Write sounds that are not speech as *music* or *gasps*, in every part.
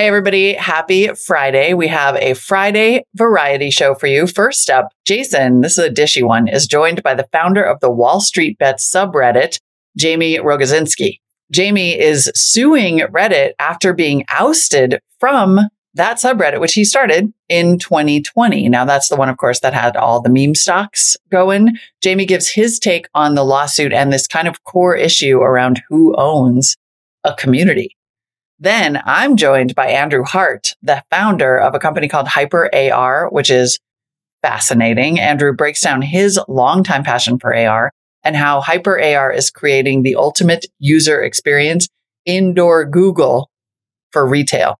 Hey, everybody. Happy Friday. We have a Friday variety show for you. First up, Jason, this is a dishy one, is joined by the founder of the Wall Street Bet subreddit, Jaime Rogozinski. Jamie is suing Reddit after being ousted from that subreddit, which he started in 2020. Now, that's the one, of course, that had all the meme stocks going. Jamie gives his take on the lawsuit and this kind of core issue around who owns a community. Then I'm joined by Andrew Hart, the founder of a company called Hyper AR, which is fascinating. Andrew breaks down his longtime passion for AR and how Hyper AR is creating the ultimate user experience indoor Google for retail.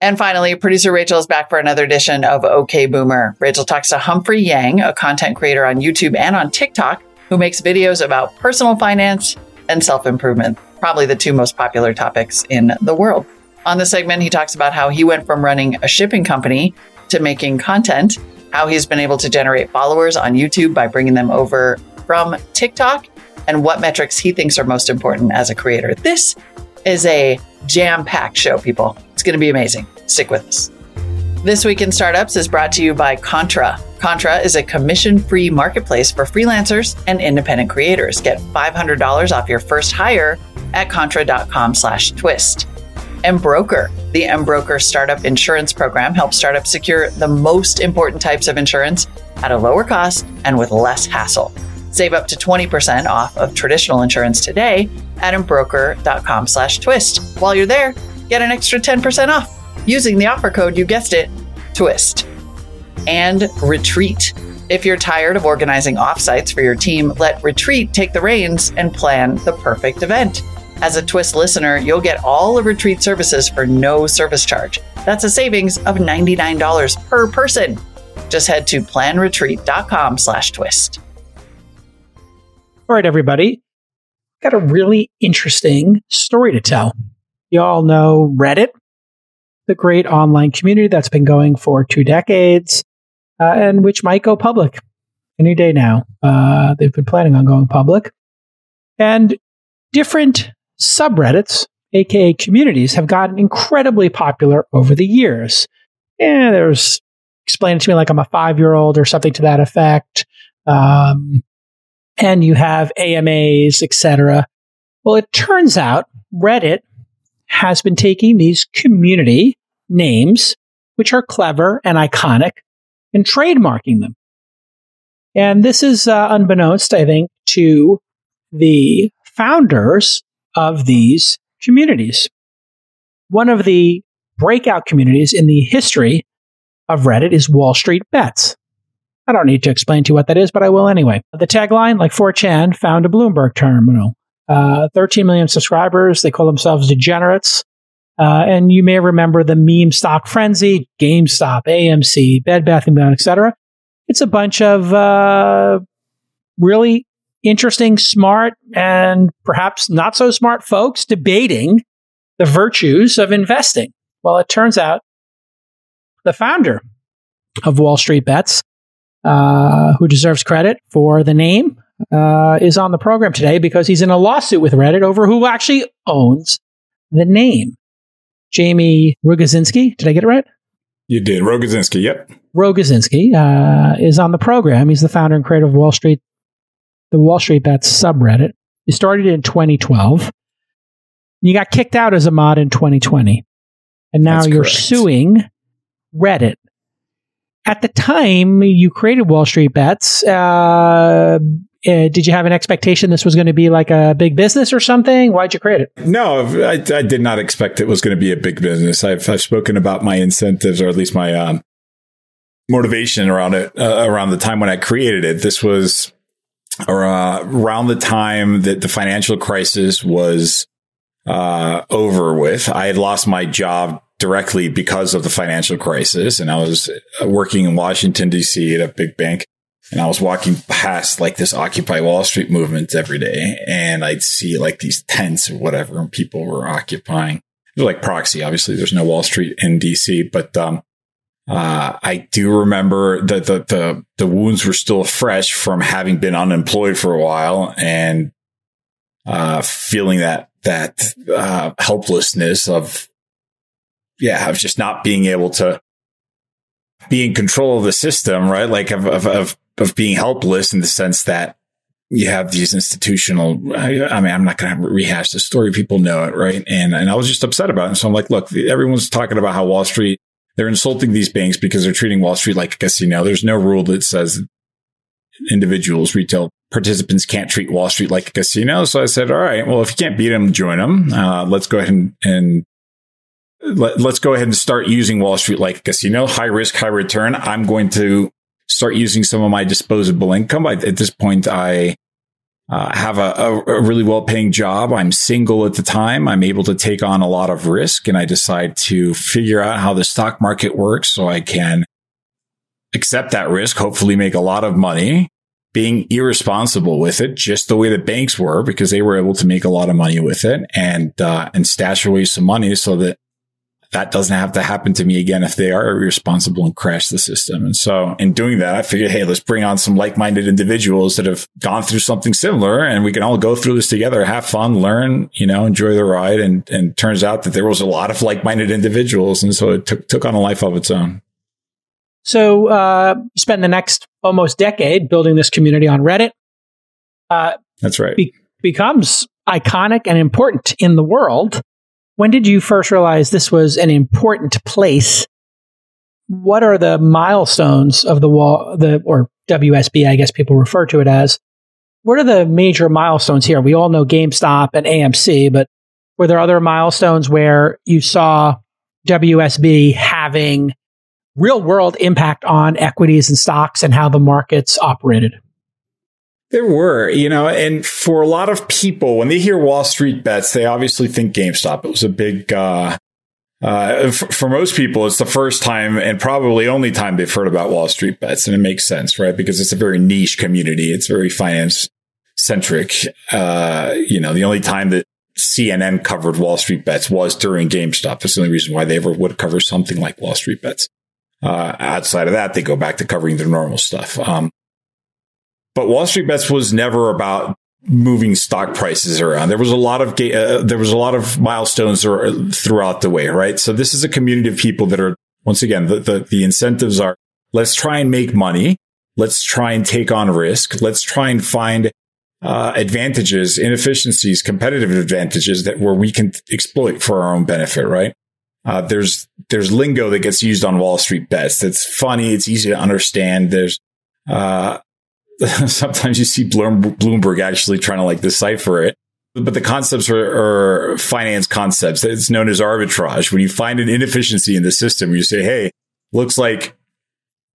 And finally, producer Rachel is back for another edition of OK Boomer. Rachel talks to Humphrey Yang, a content creator on YouTube and on TikTok, who makes videos about personal finance and self improvement, probably the two most popular topics in the world. On the segment, he talks about how he went from running a shipping company to making content, how he's been able to generate followers on YouTube by bringing them over from TikTok, and what metrics he thinks are most important as a creator. This is a jam packed show, people. It's going to be amazing. Stick with us. This Week in Startups is brought to you by Contra. Contra is a commission free marketplace for freelancers and independent creators. Get $500 off your first hire at contra.com slash twist. Embroker. The Embroker Startup Insurance Program helps startups secure the most important types of insurance at a lower cost and with less hassle. Save up to 20% off of traditional insurance today at embroker.com slash twist. While you're there, get an extra 10% off using the offer code, you guessed it, twist. And Retreat. If you're tired of organizing offsites for your team, let Retreat take the reins and plan the perfect event. As a Twist listener, you'll get all of Retreat services for no service charge. That's a savings of $99 per person. Just head to planretreat.com slash twist. All right, everybody. Got a really interesting story to tell. You all know Reddit, the great online community that's been going for two decades uh, and which might go public any day now. Uh, they've been planning on going public. And different subreddits, aka communities, have gotten incredibly popular over the years. And there's explain it to me like I'm a five year old or something to that effect. Um, and you have AMAs, etc. Well, it turns out Reddit has been taking these community names, which are clever and iconic, and trademarking them. And this is uh, unbeknownst, I think, to the founders of these communities. One of the breakout communities in the history of Reddit is Wall Street Bets. I don't need to explain to you what that is, but I will anyway. The tagline, like 4chan, found a Bloomberg terminal. Uh, 13 million subscribers. They call themselves degenerates. Uh, and you may remember the meme stock frenzy, GameStop, AMC, Bed Bath and Beyond, etc. It's a bunch of uh, really interesting, smart, and perhaps not so smart folks debating the virtues of investing. Well, it turns out the founder of Wall Street Bets, uh, who deserves credit for the name, uh, is on the program today because he's in a lawsuit with Reddit over who actually owns the name. Jaime Rogozinski, did I get it right? You did. Rogozinski, yep. Rogozinski uh, is on the program. He's the founder and creator of Wall Street, the Wall Street Bets subreddit. He started in 2012. You got kicked out as a mod in 2020. And now That's you're correct. suing Reddit at the time you created Wall Street Bets, uh, uh, did you have an expectation this was going to be like a big business or something? Why'd you create it? No, I, I did not expect it was going to be a big business. I've, I've spoken about my incentives or at least my um, motivation around it uh, around the time when I created it. This was uh, around the time that the financial crisis was uh, over with. I had lost my job directly because of the financial crisis, and I was working in Washington D.C. at a big bank and I was walking past like this Occupy Wall Street movement every day, and I'd see like these tents or whatever, and people were occupying. They're like proxy, obviously. There's no Wall Street in DC, but um, uh, I do remember that the, the the wounds were still fresh from having been unemployed for a while and uh, feeling that that uh, helplessness of yeah, of just not being able to be in control of the system, right? Like of, of, of, of being helpless in the sense that you have these institutional, I, I mean, I'm not going to rehash the story. People know it, right? And, and I was just upset about it. So I'm like, look, everyone's talking about how Wall Street, they're insulting these banks because they're treating Wall Street like a casino. There's no rule that says individuals, retail participants can't treat Wall Street like a casino. So I said, all right, well, if you can't beat them, join them. Uh, let's go ahead and, and let, us go ahead and start using Wall Street like a casino, high risk, high return. I'm going to start using some of my disposable income. I, at this point, I uh, have a, a, a really well paying job. I'm single at the time. I'm able to take on a lot of risk and I decide to figure out how the stock market works so I can accept that risk, hopefully make a lot of money being irresponsible with it, just the way the banks were, because they were able to make a lot of money with it and, uh, and stash away some money so that that doesn't have to happen to me again if they are irresponsible and crash the system. And so in doing that, I figured, hey, let's bring on some like-minded individuals that have gone through something similar and we can all go through this together, have fun, learn, you know, enjoy the ride. And, and turns out that there was a lot of like-minded individuals. And so it took, took on a life of its own. So, uh, spend the next almost decade building this community on Reddit. Uh, That's right. Be- becomes iconic and important in the world. When did you first realize this was an important place? What are the milestones of the wall, the or WSB, I guess people refer to it as? What are the major milestones here? We all know GameStop and AMC, but were there other milestones where you saw WSB having real world impact on equities and stocks and how the markets operated? There were, you know, and for a lot of people, when they hear Wall Street bets, they obviously think GameStop. It was a big, uh, uh, for, for, most people, it's the first time and probably only time they've heard about Wall Street bets. And it makes sense, right? Because it's a very niche community. It's very finance centric. Uh, you know, the only time that CNN covered Wall Street bets was during GameStop. That's the only reason why they ever would cover something like Wall Street bets. Uh, outside of that, they go back to covering their normal stuff. Um, but Wall Street Bets was never about moving stock prices around. There was a lot of uh, there was a lot of milestones throughout the way, right? So this is a community of people that are once again the, the, the incentives are let's try and make money, let's try and take on risk, let's try and find uh, advantages, inefficiencies, competitive advantages that where we can exploit for our own benefit, right? Uh, there's there's lingo that gets used on Wall Street bets. That's funny. It's easy to understand. There's uh, *laughs* sometimes you see Bloomberg actually trying to like decipher it. But the concepts are, are, finance concepts. It's known as arbitrage. When you find an inefficiency in the system, you say, "Hey, looks like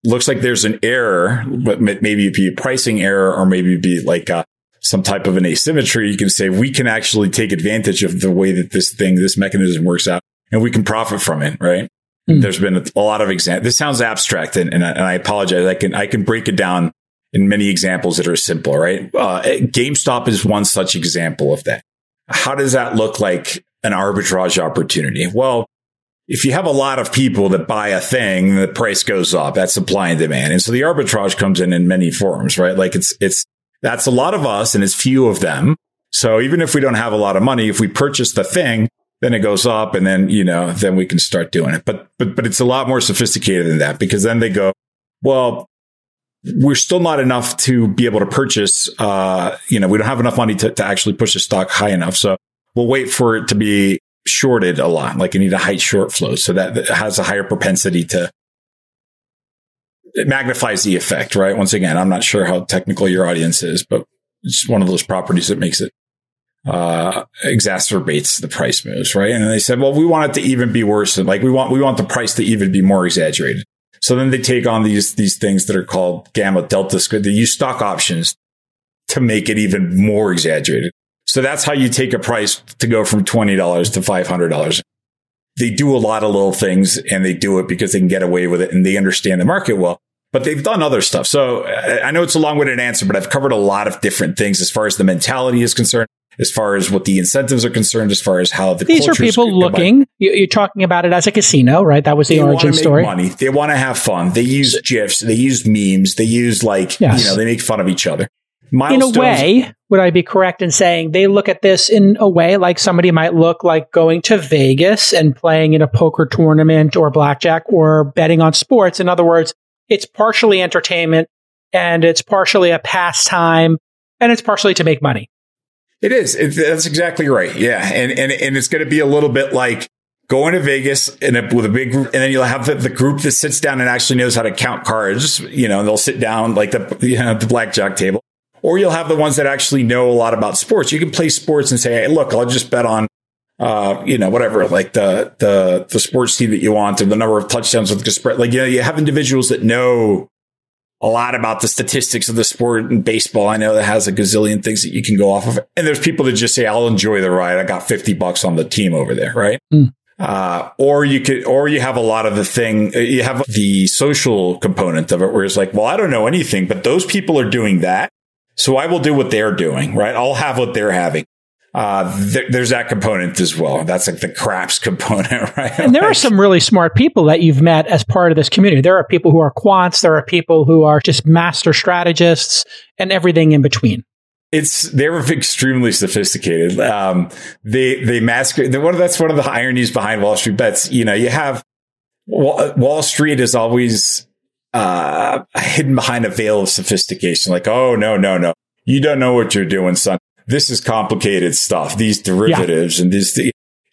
looks like there's an error, but maybe it be a pricing error, or maybe it be like a, uh, some type of an asymmetry." You can say we can actually take advantage of the way that this thing, this mechanism works out, and we can profit from it. Right? Mm. There's been a, lot of examples. This sounds abstract, and, and I, and I apologize. I can I can break it down in many examples that are simple, right? Uh, GameStop is one such example of that. How does that look like an arbitrage opportunity? Well, if you have a lot of people that buy a thing, the price goes up. That's supply and demand. And so the arbitrage comes in in many forms, right? Like it's, it's, that's a lot of us and it's few of them. So even if we don't have a lot of money, if we purchase the thing, then it goes up and then, you know, then we can start doing it. But, but, but it's a lot more sophisticated than that because then they go, well, we're still not enough to be able to purchase, uh, you know, we don't have enough money to, to actually push the stock high enough. So we'll wait for it to be shorted a lot. Like you need a height short float. So that has a higher propensity to, it magnifies the effect, right? Once again, I'm not sure how technical your audience is, but it's one of those properties that makes it, uh, exacerbates the price moves, right? And they said, well, we want it to even be worse. Than, like we want, we want the price to even be more exaggerated. So then they take on these, these things that are called gamma delta. They use stock options to make it even more exaggerated. So that's how you take a price to go from $20 to $500. They do a lot of little things and they do it because they can get away with it and they understand the market well, but they've done other stuff. So uh, I know it's a long winded answer, but I've covered a lot of different things as far as the mentality is concerned as far as what the incentives are concerned, as far as how the these are people looking. You're talking about it as a casino, right? That was the they origin story. Money. They want to have fun. They use gifs. They use memes. They use like yes. you know they make fun of each other. in a way, would I be correct in saying they look at this in a way like somebody might look like going to Vegas and playing in a poker tournament or blackjack or betting on sports? In other words, it's partially entertainment and it's partially a pastime and it's partially to make money. It is. It, that's exactly right. Yeah. And, and, and it's going to be a little bit like going to Vegas in a, with a big group, and then you'll have the, the, group that sits down and actually knows how to count cards, you know, and they'll sit down like the, *laughs* you know, the blackjack table. Or you'll have the ones that actually know a lot about sports. You can play sports and say, Hey, look, I'll just bet on, uh, you know, whatever, like the, the, the sports team that you want or the number of touchdowns with the spread. Like, you know, you have individuals that know a lot about the statistics of the sport and baseball. I know that has a gazillion things that you can go off of. And there's people that just say, I'll enjoy the ride. I got 50 bucks on the team over there. Right. Mm. Uh, or you could, or you have a lot of the thing, you have the social component of it where it's like, well, I don't know anything, but those people are doing that. So I will do what they're doing, right? I'll have what they're having. Uh, th- there's that component as well. That's like the craps *laughs* component, right? And there like, are some really smart people that you've met as part of this community. There are people who are quants. There are people who are just master strategists and everything in between. It's they're extremely sophisticated. Um, they they masquerade. One of that's one of the ironies behind Wall Street bets. You know, you have Wall Street is always uh, hidden behind a veil of sophistication. Like, oh no, no, no, you don't know what you're doing, son this is complicated stuff. These derivatives yeah. and this,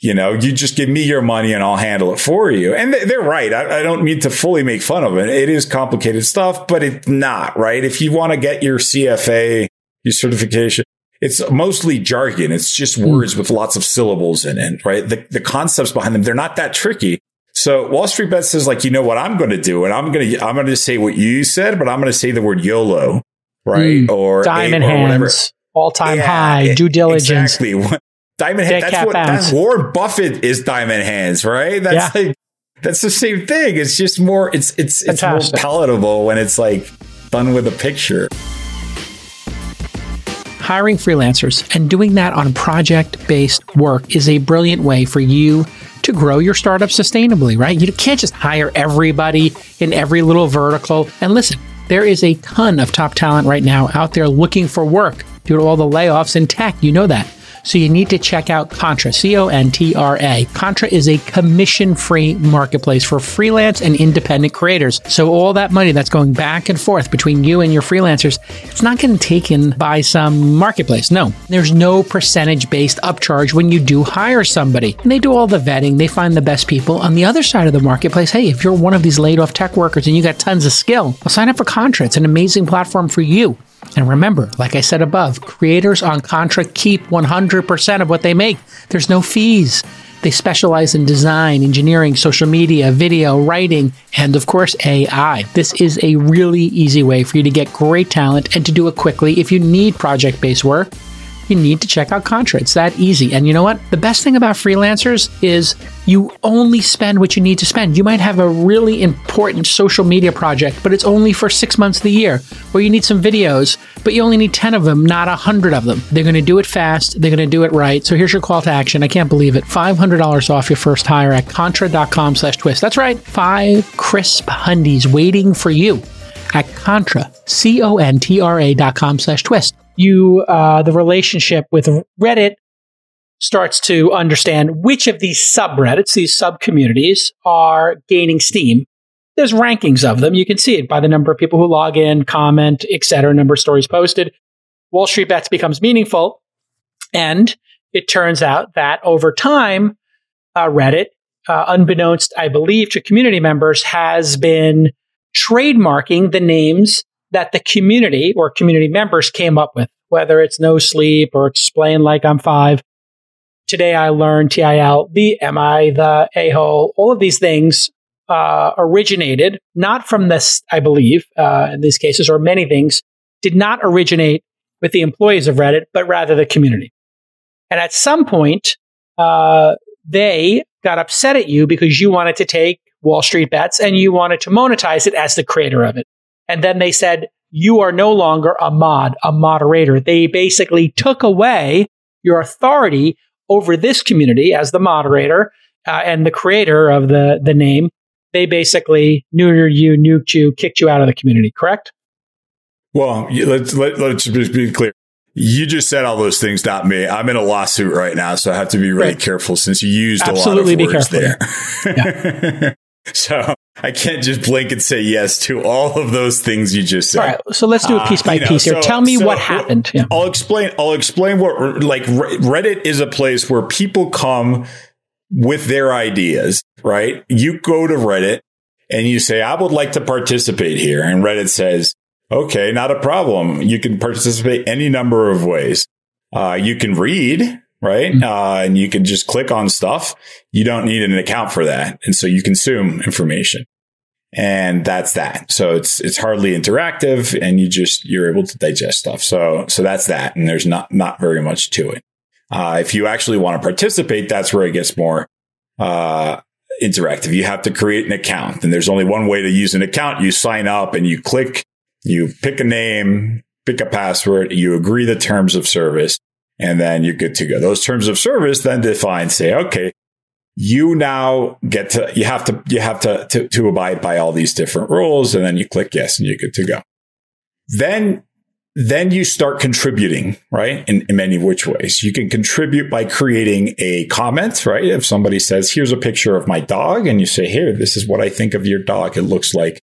you know, you just give me your money and I'll handle it for you. And they're right. I, I, don't mean to fully make fun of it. It is complicated stuff, but it's not right. If you want to get your CFA, your certification, it's mostly jargon. It's just hmm. words mm. with lots of syllables in it, right? The, the concepts behind them, they're not that tricky. So Wall Street Bet says like, you know what I'm going to do? And I'm going to, I'm going to say what you said, but I'm going to say the word YOLO, right? Mm. Or diamond hands. All time yeah, high, due diligence. Exactly. *laughs* Diamond hands. That's what that's Warren Buffett is diamond hands, right? That's yeah. like that's the same thing. It's just more it's it's Fantastic. it's more palatable when it's like done with a picture. Hiring freelancers and doing that on project based work is a brilliant way for you to grow your startup sustainably, right? You can't just hire everybody in every little vertical. And listen, there is a ton of top talent right now out there looking for work due to all the layoffs in tech. You know that. So you need to check out Contra, C O N T R A. Contra is a commission free marketplace for freelance and independent creators. So all that money that's going back and forth between you and your freelancers, it's not getting taken by some marketplace. No, there's no percentage based upcharge when you do hire somebody. And they do all the vetting, they find the best people. On the other side of the marketplace, hey, if you're one of these laid off tech workers and you got tons of skill, well, sign up for Contra. It's an amazing platform for you. And remember, like I said above, creators on Contra keep 100% of what they make. There's no fees. They specialize in design, engineering, social media, video, writing, and of course, AI. This is a really easy way for you to get great talent and to do it quickly if you need project based work you need to check out Contra. It's that easy. And you know what? The best thing about freelancers is you only spend what you need to spend. You might have a really important social media project, but it's only for six months of the year, or you need some videos, but you only need 10 of them, not 100 of them. They're going to do it fast. They're going to do it right. So here's your call to action. I can't believe it. $500 off your first hire at contra.com slash twist. That's right. Five crisp hundies waiting for you at contra, C-O-N-T-R-A dot com slash twist you uh, the relationship with Reddit starts to understand which of these subreddits, these sub communities, are gaining steam. There's rankings of them. You can see it by the number of people who log in, comment, etc., number of stories posted. Wall Street Bets becomes meaningful. And it turns out that over time, uh, Reddit, uh, unbeknownst, I believe, to community members, has been trademarking the names that the community or community members came up with, whether it's no sleep or explain like I'm five. Today I learned TIL, the MI, the a hole, all of these things uh, originated not from this, I believe, uh, in these cases, or many things did not originate with the employees of Reddit, but rather the community. And at some point, uh, they got upset at you because you wanted to take Wall Street bets and you wanted to monetize it as the creator of it. And then they said, you are no longer a mod, a moderator. They basically took away your authority over this community as the moderator uh, and the creator of the, the name. They basically neutered you, nuked you, kicked you out of the community, correct? Well, let's let, let's just be clear. You just said all those things, not me. I'm in a lawsuit right now, so I have to be really right. careful since you used Absolutely a lot of words there. Yeah. *laughs* so I can't just blink and say yes to all of those things you just said. All right, so let's do it piece by uh, piece know, here. So, Tell me so what happened. Yeah. I'll explain. I'll explain what like Reddit is a place where people come with their ideas. Right? You go to Reddit and you say, "I would like to participate here," and Reddit says, Okay, not a problem. You can participate any number of ways. Uh, you can read, right? Mm-hmm. Uh, and you can just click on stuff. You don't need an account for that. And so you consume information. And that's that. So it's, it's hardly interactive and you just, you're able to digest stuff. So, so that's that. And there's not, not very much to it. Uh, if you actually want to participate, that's where it gets more, uh, interactive. You have to create an account and there's only one way to use an account. You sign up and you click you pick a name, pick a password, you agree the terms of service, and then you're good to go. Those terms of service then define, say, okay, you now get to, you have to, you have to, to, to abide by all these different rules. And then you click yes and you're good to go. Then then you start contributing, right? In, in, many which ways. You can contribute by creating a comment, right? If somebody says, here's a picture of my dog and you say, here, this is what I think of your dog. It looks like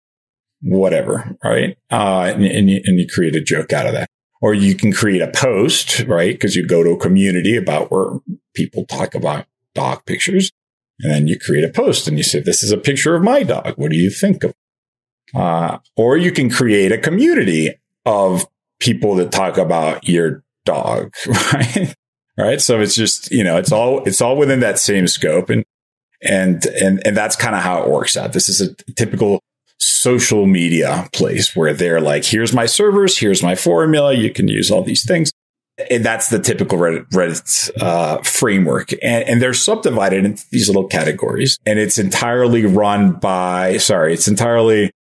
whatever, right? Uh, and, and, you, and you create a joke out of that. Or you can create a post, right? Because you go to a community about where people talk about dog pictures. And then you create a post and you say, this is a picture of my dog. What do you think of? Uh, or you can create a community of people that talk about your dog, *laughs* right? right. So it's just, you know, it's all, it's all within that same scope. And, and, and, and that's kind of how it works out. This is a typical social media place where they're like, here's my servers, here's my formula, you can use all these things. And that's the typical Reddit, Reddit uh, framework. And, and they're subdivided into these little categories. And it's entirely run by, sorry, it's entirely,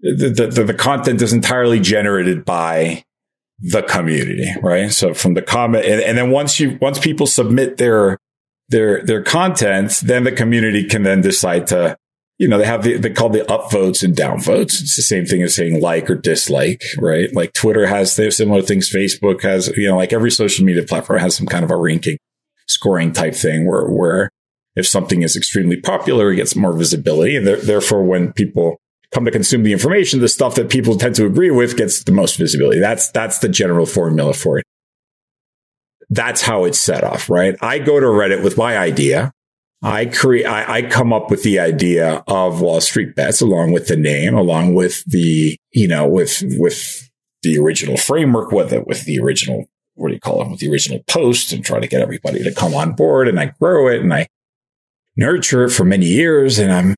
the, the, the content is entirely generated by the community, right? So from the comment, and, and then once you, once people submit their, their, their content, then the community can then decide to you know, they have the, they call the upvotes and downvotes. It's the same thing as saying like or dislike, right? Like Twitter has, they have similar things. Facebook has, you know, like every social media platform has some kind of a ranking scoring type thing where, where if something is extremely popular, it gets more visibility. And therefore, when people come to consume the information, the stuff that people tend to agree with gets the most visibility. That's, that's the general formula for it. That's how it's set off, right? I go to Reddit with my idea. I create, I, I, come up with the idea of Wall Street Bets along with the name, along with the, you know, with, with the original framework, with it, with the original, what do you call it, with the original post and try to get everybody to come on board. And I grow it and I nurture it for many years and I'm,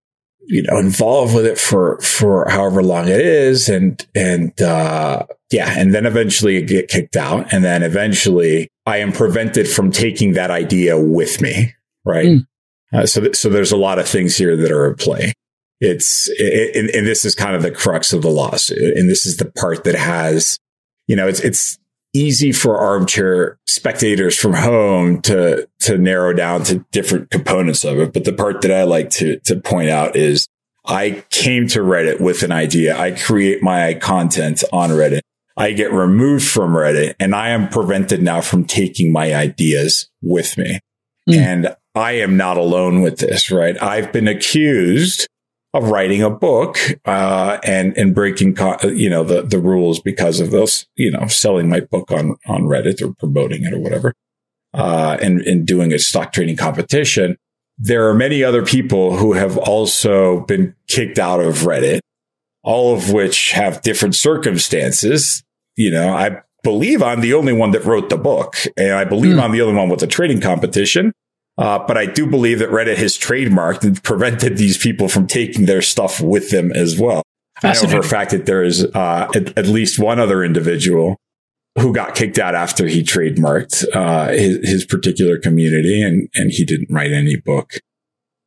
you know, involved with it for, for however long it is. And, and, uh, yeah. And then eventually it get kicked out. And then eventually I am prevented from taking that idea with me. Right. Mm. Uh, so, th- so there's a lot of things here that are at play. It's, it, and, and this is kind of the crux of the lawsuit. And this is the part that has, you know, it's, it's easy for armchair spectators from home to, to narrow down to different components of it. But the part that I like to, to point out is I came to Reddit with an idea. I create my content on Reddit. I get removed from Reddit and I am prevented now from taking my ideas with me. Mm. And I am not alone with this, right? I've been accused of writing a book uh, and and breaking you know the the rules because of those you know selling my book on on Reddit or promoting it or whatever uh, and and doing a stock trading competition. There are many other people who have also been kicked out of Reddit, all of which have different circumstances. You know, I believe I'm the only one that wrote the book, and I believe mm. I'm the only one with a trading competition. Uh, but I do believe that Reddit has trademarked and prevented these people from taking their stuff with them as well. I know for a fact that there is uh, at, at, least one other individual who got kicked out after he trademarked uh, his, his, particular community, and and he didn't write any book.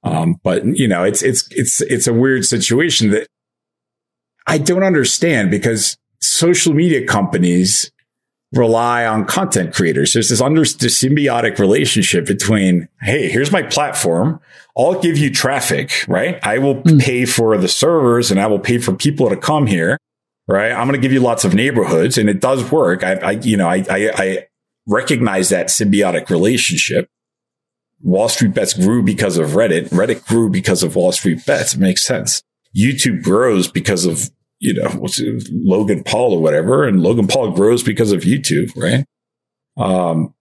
Um, but you know, it's it's it's it's a weird situation that I don't understand because social media companies rely on content creators. There's this under this symbiotic relationship between, Hey, here's my platform. I'll give you traffic, right? I will mm. pay for the servers and I will pay for people to come here. right? I'm going to give you lots of neighborhoods and it does work. I, I you know, I, I, I recognize that symbiotic relationship. Wall Street Bets grew because of Reddit. Reddit grew because of Wall Street Bets. It makes sense. YouTube grows because of, you know, what's it, Logan Paul or whatever. And Logan Paul grows because of YouTube, right? Um,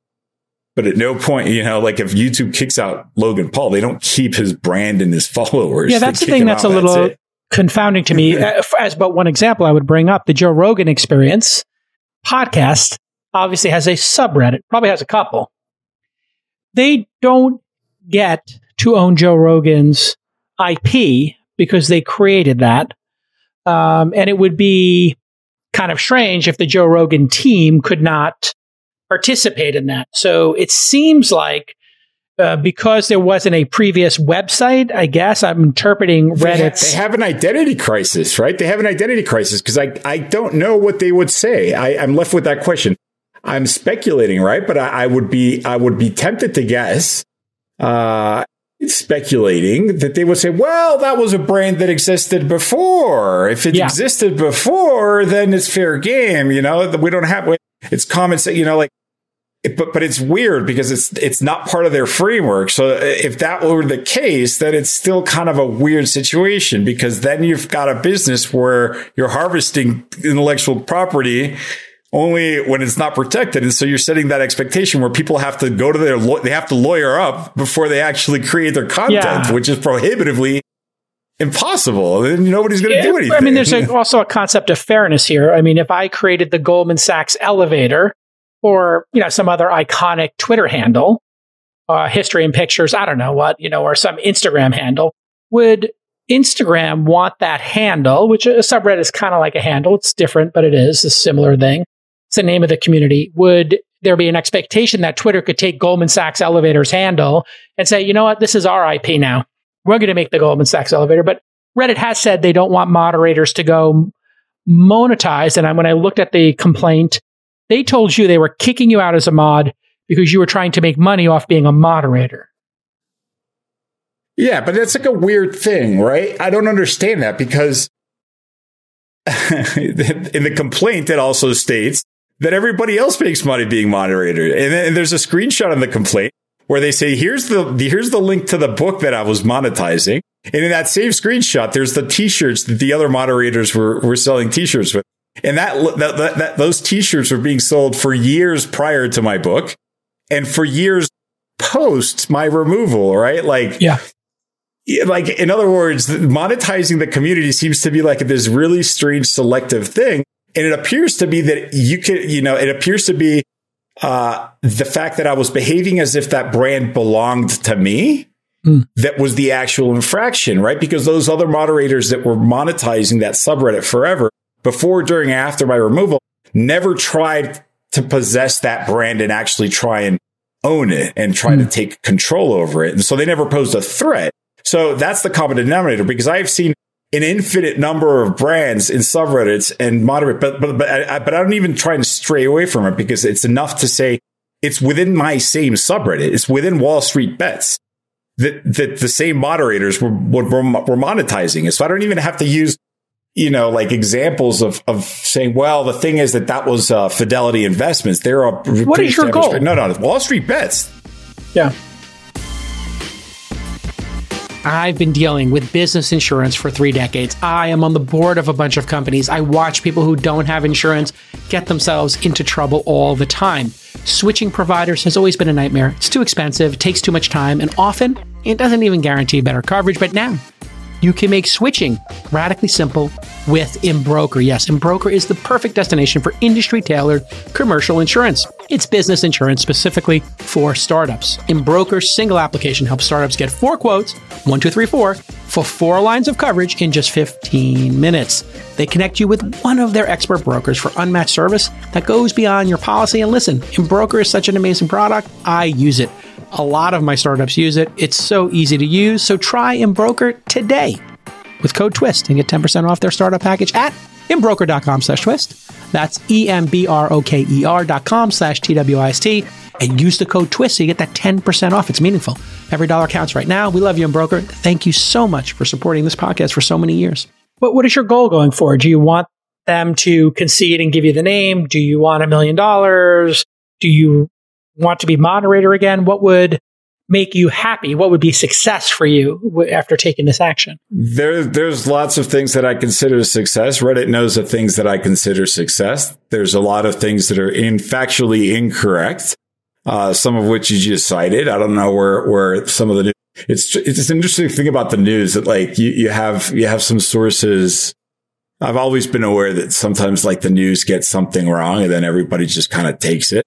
but at no point, you know, like if YouTube kicks out Logan Paul, they don't keep his brand and his *laughs* followers. Yeah, that's the thing that's out. a little that's confounding to me. *laughs* As but one example I would bring up, the Joe Rogan experience podcast obviously has a subreddit, probably has a couple. They don't get to own Joe Rogan's IP because they created that. Um, and it would be kind of strange if the Joe Rogan team could not participate in that. So it seems like uh, because there wasn't a previous website, I guess I'm interpreting Reddit. They, have an identity crisis, right? They have an identity crisis because I, I don't know what they would say. I, I'm left with that question. I'm speculating, right? But I, I would be I would be tempted to guess, uh, speculating that they would say, "Well, that was a brand that existed before. If it yeah. existed before, then it's fair game." You know, we don't have it's common sense. You know, like but but it's weird because it's it's not part of their framework. So uh, if that were the case, then it's still kind of a weird situation because then you've got a business where you're harvesting intellectual property only when it's not protected. And so you're setting that expectation where people have to go to their they have to lawyer up before they actually create their content, yeah. which is prohibitively impossible. And nobody's going to do anything. I mean, there's a, also a concept of fairness here. I mean, if I created the Goldman Sachs elevator or you know some other iconic Twitter handle, uh, history and pictures, I don't know what you know, or some Instagram handle, would Instagram want that handle, which a subreddit is kind of like a handle. It's different, but it is a similar thing. It's the name of the community. Would there be an expectation that Twitter could take Goldman Sachs elevator's handle and say, you know what, this is our IP now. We're going to make the Goldman Sachs elevator. But Reddit has said they don't want moderators to go monetize. And when I looked at the complaint, they told you they were kicking you out as a mod because you were trying to make money off being a moderator. Yeah, but that's like a weird thing, right? I don't understand that because *laughs* in the complaint, it also states that everybody else makes money being moderator. And then there's a screenshot of the complaint where they say, here's the, here's the link to the book that I was monetizing. And in that same screenshot, there's the t-shirts that the other moderators were, were selling t-shirts with. And that, that, that, that those t-shirts were being sold for years prior to my book and for years post my removal, right? Like, yeah. Like, in other words, monetizing the community seems to be like this really strange selective thing. And it appears to be that you could, you know, it appears to be uh, the fact that I was behaving as if that brand belonged to me. Mm. That was the actual infraction, right? Because those other moderators that were monetizing that subreddit forever before, during, after my removal, never tried to possess that brand and actually try and own it and try mm. to hmm. take control over it. And so they never posed a threat. So that's the common denominator because I've seen an infinite number of brands in subreddits and moderate, but, but, but, I, but I don't even try and stray away from it because it's enough to say it's within my same subreddit. It's within Wall Street bets that, that the same moderators were, were, were monetizing it. So I don't even have to use you know, like examples of, of saying, well, the thing is that that was uh, Fidelity Investments. They're a what is your goal? No, no, Wall Street bets. Yeah. I've been dealing with business insurance for three decades. I am on the board of a bunch of companies. I watch people who don't have insurance get themselves into trouble all the time. Switching providers has always been a nightmare. It's too expensive, takes too much time, and often it doesn't even guarantee better coverage. But now, you can make switching radically simple with Embroker. Yes, Embroker is the perfect destination for industry tailored commercial insurance. It's business insurance specifically for startups. Embroker's single application helps startups get four quotes, one, two, three, four, for four lines of coverage in just 15 minutes. They connect you with one of their expert brokers for unmatched service that goes beyond your policy. And listen, Embroker is such an amazing product. I use it. A lot of my startups use it. It's so easy to use. So try Embroker today with code TWIST and get 10% off their startup package at embroker.com slash twist. That's E-M-B-R-O-K-E-R dot com slash T-W-I-S-T and use the code TWIST so you get that 10% off. It's meaningful. Every dollar counts right now. We love you, Embroker. Thank you so much for supporting this podcast for so many years. But what is your goal going forward? Do you want them to concede and give you the name? Do you want a million dollars? Do you want to be moderator again? What would make you happy? What would be success for you after taking this action? There, there's lots of things that I consider success. Reddit knows the things that I consider success. There's a lot of things that are in factually incorrect. Uh, some of which you just cited. I don't know where, where some of the, it's, it's an interesting thing about the news that like you, you have, you have some sources. I've always been aware that sometimes like the news gets something wrong and then everybody just kind of takes it.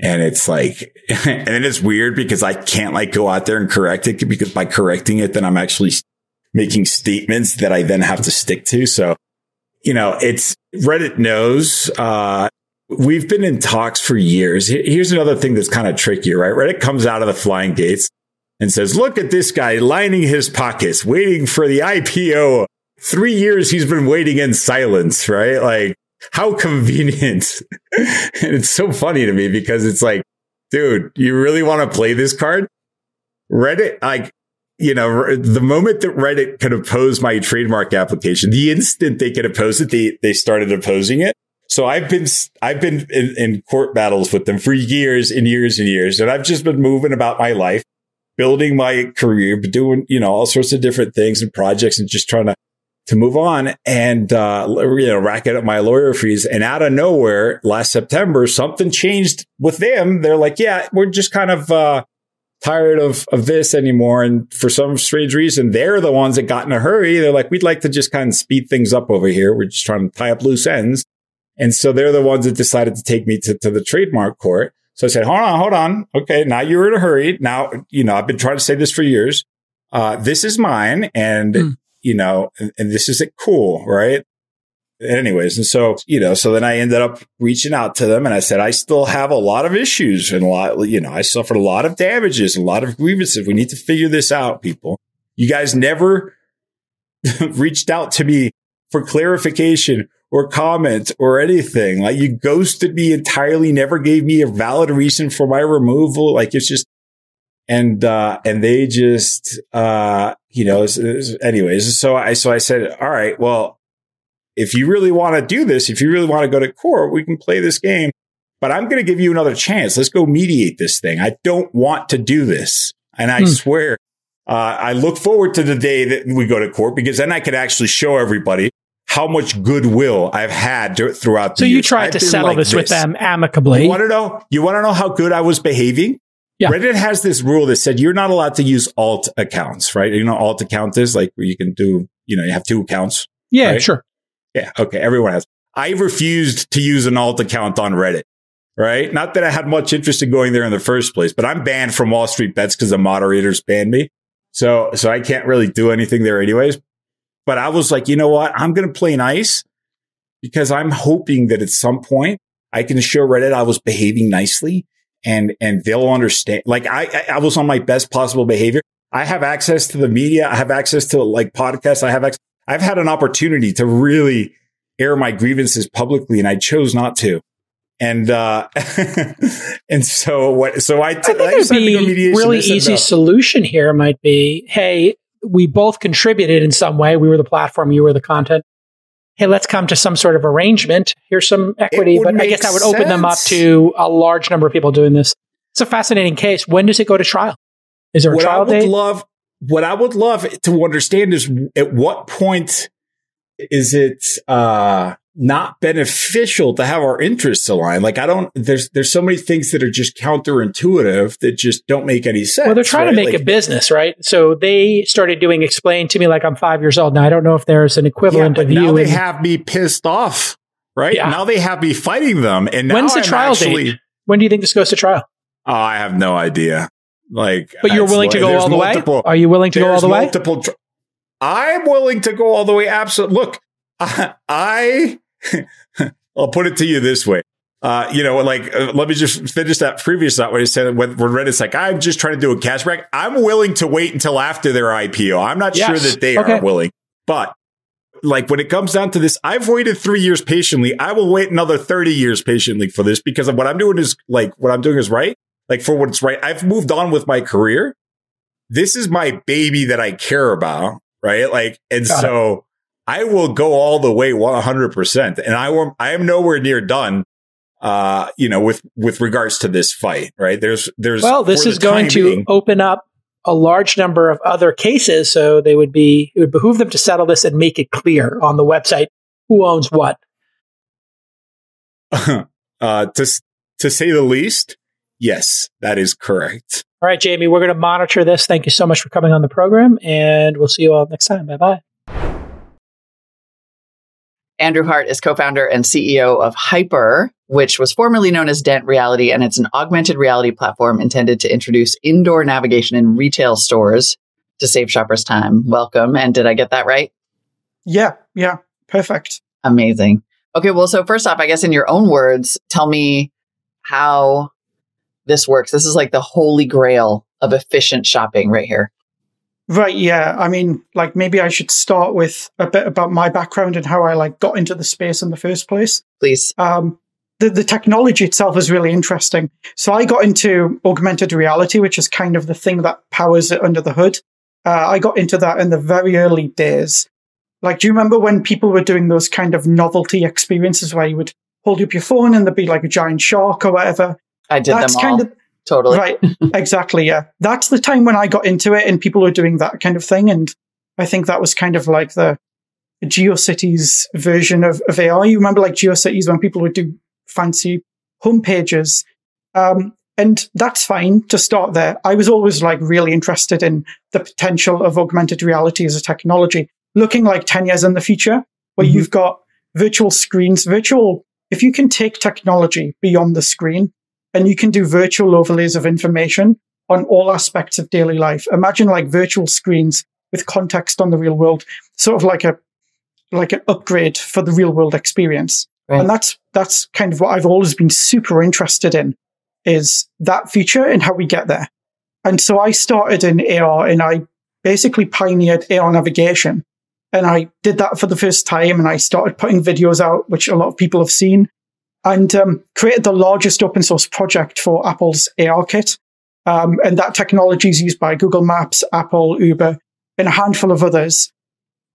And it's like, *laughs* and it is weird because I can't like go out there and correct it because by correcting it, then I'm actually making statements that I then have to stick to. So, you know, it's Reddit knows, uh, we've been in talks for years. Here's another thing that's kind of tricky, right? Reddit comes out of the flying gates and says, look at this guy lining his pockets, waiting for the IPO. Three years he's been waiting in silence, right? Like, how convenient. *laughs* and it's so funny to me because it's like, dude, you really want to play this card? Reddit, like, you know, the moment that Reddit could oppose my trademark application, the instant they could oppose it, they, they started opposing it. So I've been, I've been in, in court battles with them for years and years and years. And I've just been moving about my life, building my career, doing, you know, all sorts of different things and projects and just trying to to move on and uh, you know racket up my lawyer fees. And out of nowhere, last September, something changed with them. They're like, "Yeah, we're just kind of uh, tired of of this anymore." And for some strange reason, they're the ones that got in a hurry. They're like, "We'd like to just kind of speed things up over here. We're just trying to tie up loose ends." And so they're the ones that decided to take me to, to the trademark court. So I said, hold on, hold on. Okay. Now you're in a hurry. Now, you know, I've been trying to say this for years. Uh, this is mine. And mm you know, and, and this isn't cool, right? anyways, and so, you know, so then I ended up reaching out to them and I said, I still have a lot of issues and a lot, you know, I suffered a lot of damages, a lot of grievances. We need to figure this out, people. You guys never *laughs* reached out to me for clarification or comment or anything. Like you ghosted me entirely, never gave me a valid reason for my removal. Like it's just, and, uh, and they just, uh, you know, anyways, so I, so I said, all right, well, if you really want to do this, if you really want to go to court, we can play this game, but I'm going to give you another chance. Let's go mediate this thing. I don't want to do this. And I hmm. swear, uh, I look forward to the day that we go to court because then I could actually show everybody how much goodwill I've had throughout. The So you years. tried I've to settle like this, this with them amicably. You want to know? You want to know how good I was behaving? Yeah. Reddit has this rule that said you're not allowed to use alt accounts, right? You know, alt account is like where you can do, you know, you have two accounts. Yeah, right? sure. Yeah. Okay. Everyone has. I refused to use an alt account on Reddit, right? Not that I had much interest in going there in the first place, but I'm banned from Wall Street bets because the moderators banned me. So, so I can't really do anything there anyways. But I was like, you know what? I'm going to play nice because I'm hoping that at some point I can show Reddit I was behaving nicely and and they'll understand. Like I I was on my best possible behavior. I have access to the media. I have access to like podcasts. I have access. I've had an opportunity to really air my grievances publicly, and I chose not to. And uh, *laughs* and so what? So I, t- I think I be really easy solution here might be, hey, we both contributed in some way. We were the platform, you were the content hey, let's come to some sort of arrangement. Here's some equity, but I guess that would open them up to a large number of people doing this. It's a fascinating case. When does it go to trial? Is there a what trial I would date? Love, what I would love to understand is at what point is it uh, not beneficial to have our interests aligned. Like I don't, there's, there's so many things that are just counterintuitive that just don't make any sense. Well, they're trying right? to make like, a business, right? So they started doing explain to me like I'm five years old. Now I don't know if there's an equivalent yeah, of you. Now they have me pissed off, right? Yeah. Now they have me fighting them. And when's the I'm trial actually, date? When do you think this goes to trial? Oh, I have no idea. Like, but you're willing to go all the multiple, way? Are you willing to go all the way? Multiple. Tr- I'm willing to go all the way. Absolutely. Look, *laughs* I, I *laughs* I'll put it to you this way. Uh, you know, like, uh, let me just finish that previous thought when he said when, when Reddit's like, I'm just trying to do a cash back. I'm willing to wait until after their IPO. I'm not yes. sure that they okay. are willing, but like when it comes down to this, I've waited three years patiently. I will wait another 30 years patiently for this because of what I'm doing is like, what I'm doing is right. Like for what's right. I've moved on with my career. This is my baby that I care about. Right. Like, and Got so, it I will go all the way 100%. And I will, I am nowhere near done. Uh, you know, with, with regards to this fight, right? There's, there's, well, this is going to being, open up a large number of other cases. So they would be, it would behoove them to settle this and make it clear on the website who owns what. *laughs* uh, to, to say the least, yes, that is correct. All right, Jamie, we're going to monitor this. Thank you so much for coming on the program, and we'll see you all next time. Bye bye. Andrew Hart is co founder and CEO of Hyper, which was formerly known as Dent Reality, and it's an augmented reality platform intended to introduce indoor navigation in retail stores to save shoppers time. Welcome. And did I get that right? Yeah, yeah, perfect. Amazing. Okay, well, so first off, I guess in your own words, tell me how this works. This is like the holy grail of efficient shopping right here. Right, yeah. I mean, like maybe I should start with a bit about my background and how I like got into the space in the first place. Please. Um, the, the technology itself is really interesting. So I got into augmented reality, which is kind of the thing that powers it under the hood. Uh, I got into that in the very early days. Like, do you remember when people were doing those kind of novelty experiences where you would hold up your phone and there'd be like a giant shark or whatever? I did That's them all. Kind of, Totally. Right. exactly. Yeah. That's the time when I got into it and people were doing that kind of thing. And I think that was kind of like the GeoCities version of, of AR. You remember like GeoCities when people would do fancy home pages. Um, and that's fine to start there. I was always like really interested in the potential of augmented reality as a technology, looking like 10 years in the future, where mm-hmm. you've got virtual screens, virtual, if you can take technology beyond the screen and you can do virtual overlays of information on all aspects of daily life. Imagine like virtual screens with context on the real world, sort of like a like an upgrade for the real world experience. Right. And that's that's kind of what I've always been super interested in is that feature and how we get there. And so I started in AR and I basically pioneered AR navigation. And I did that for the first time and I started putting videos out, which a lot of people have seen and um, created the largest open source project for Apple's ARKit. Um, and that technology is used by Google Maps, Apple, Uber, and a handful of others.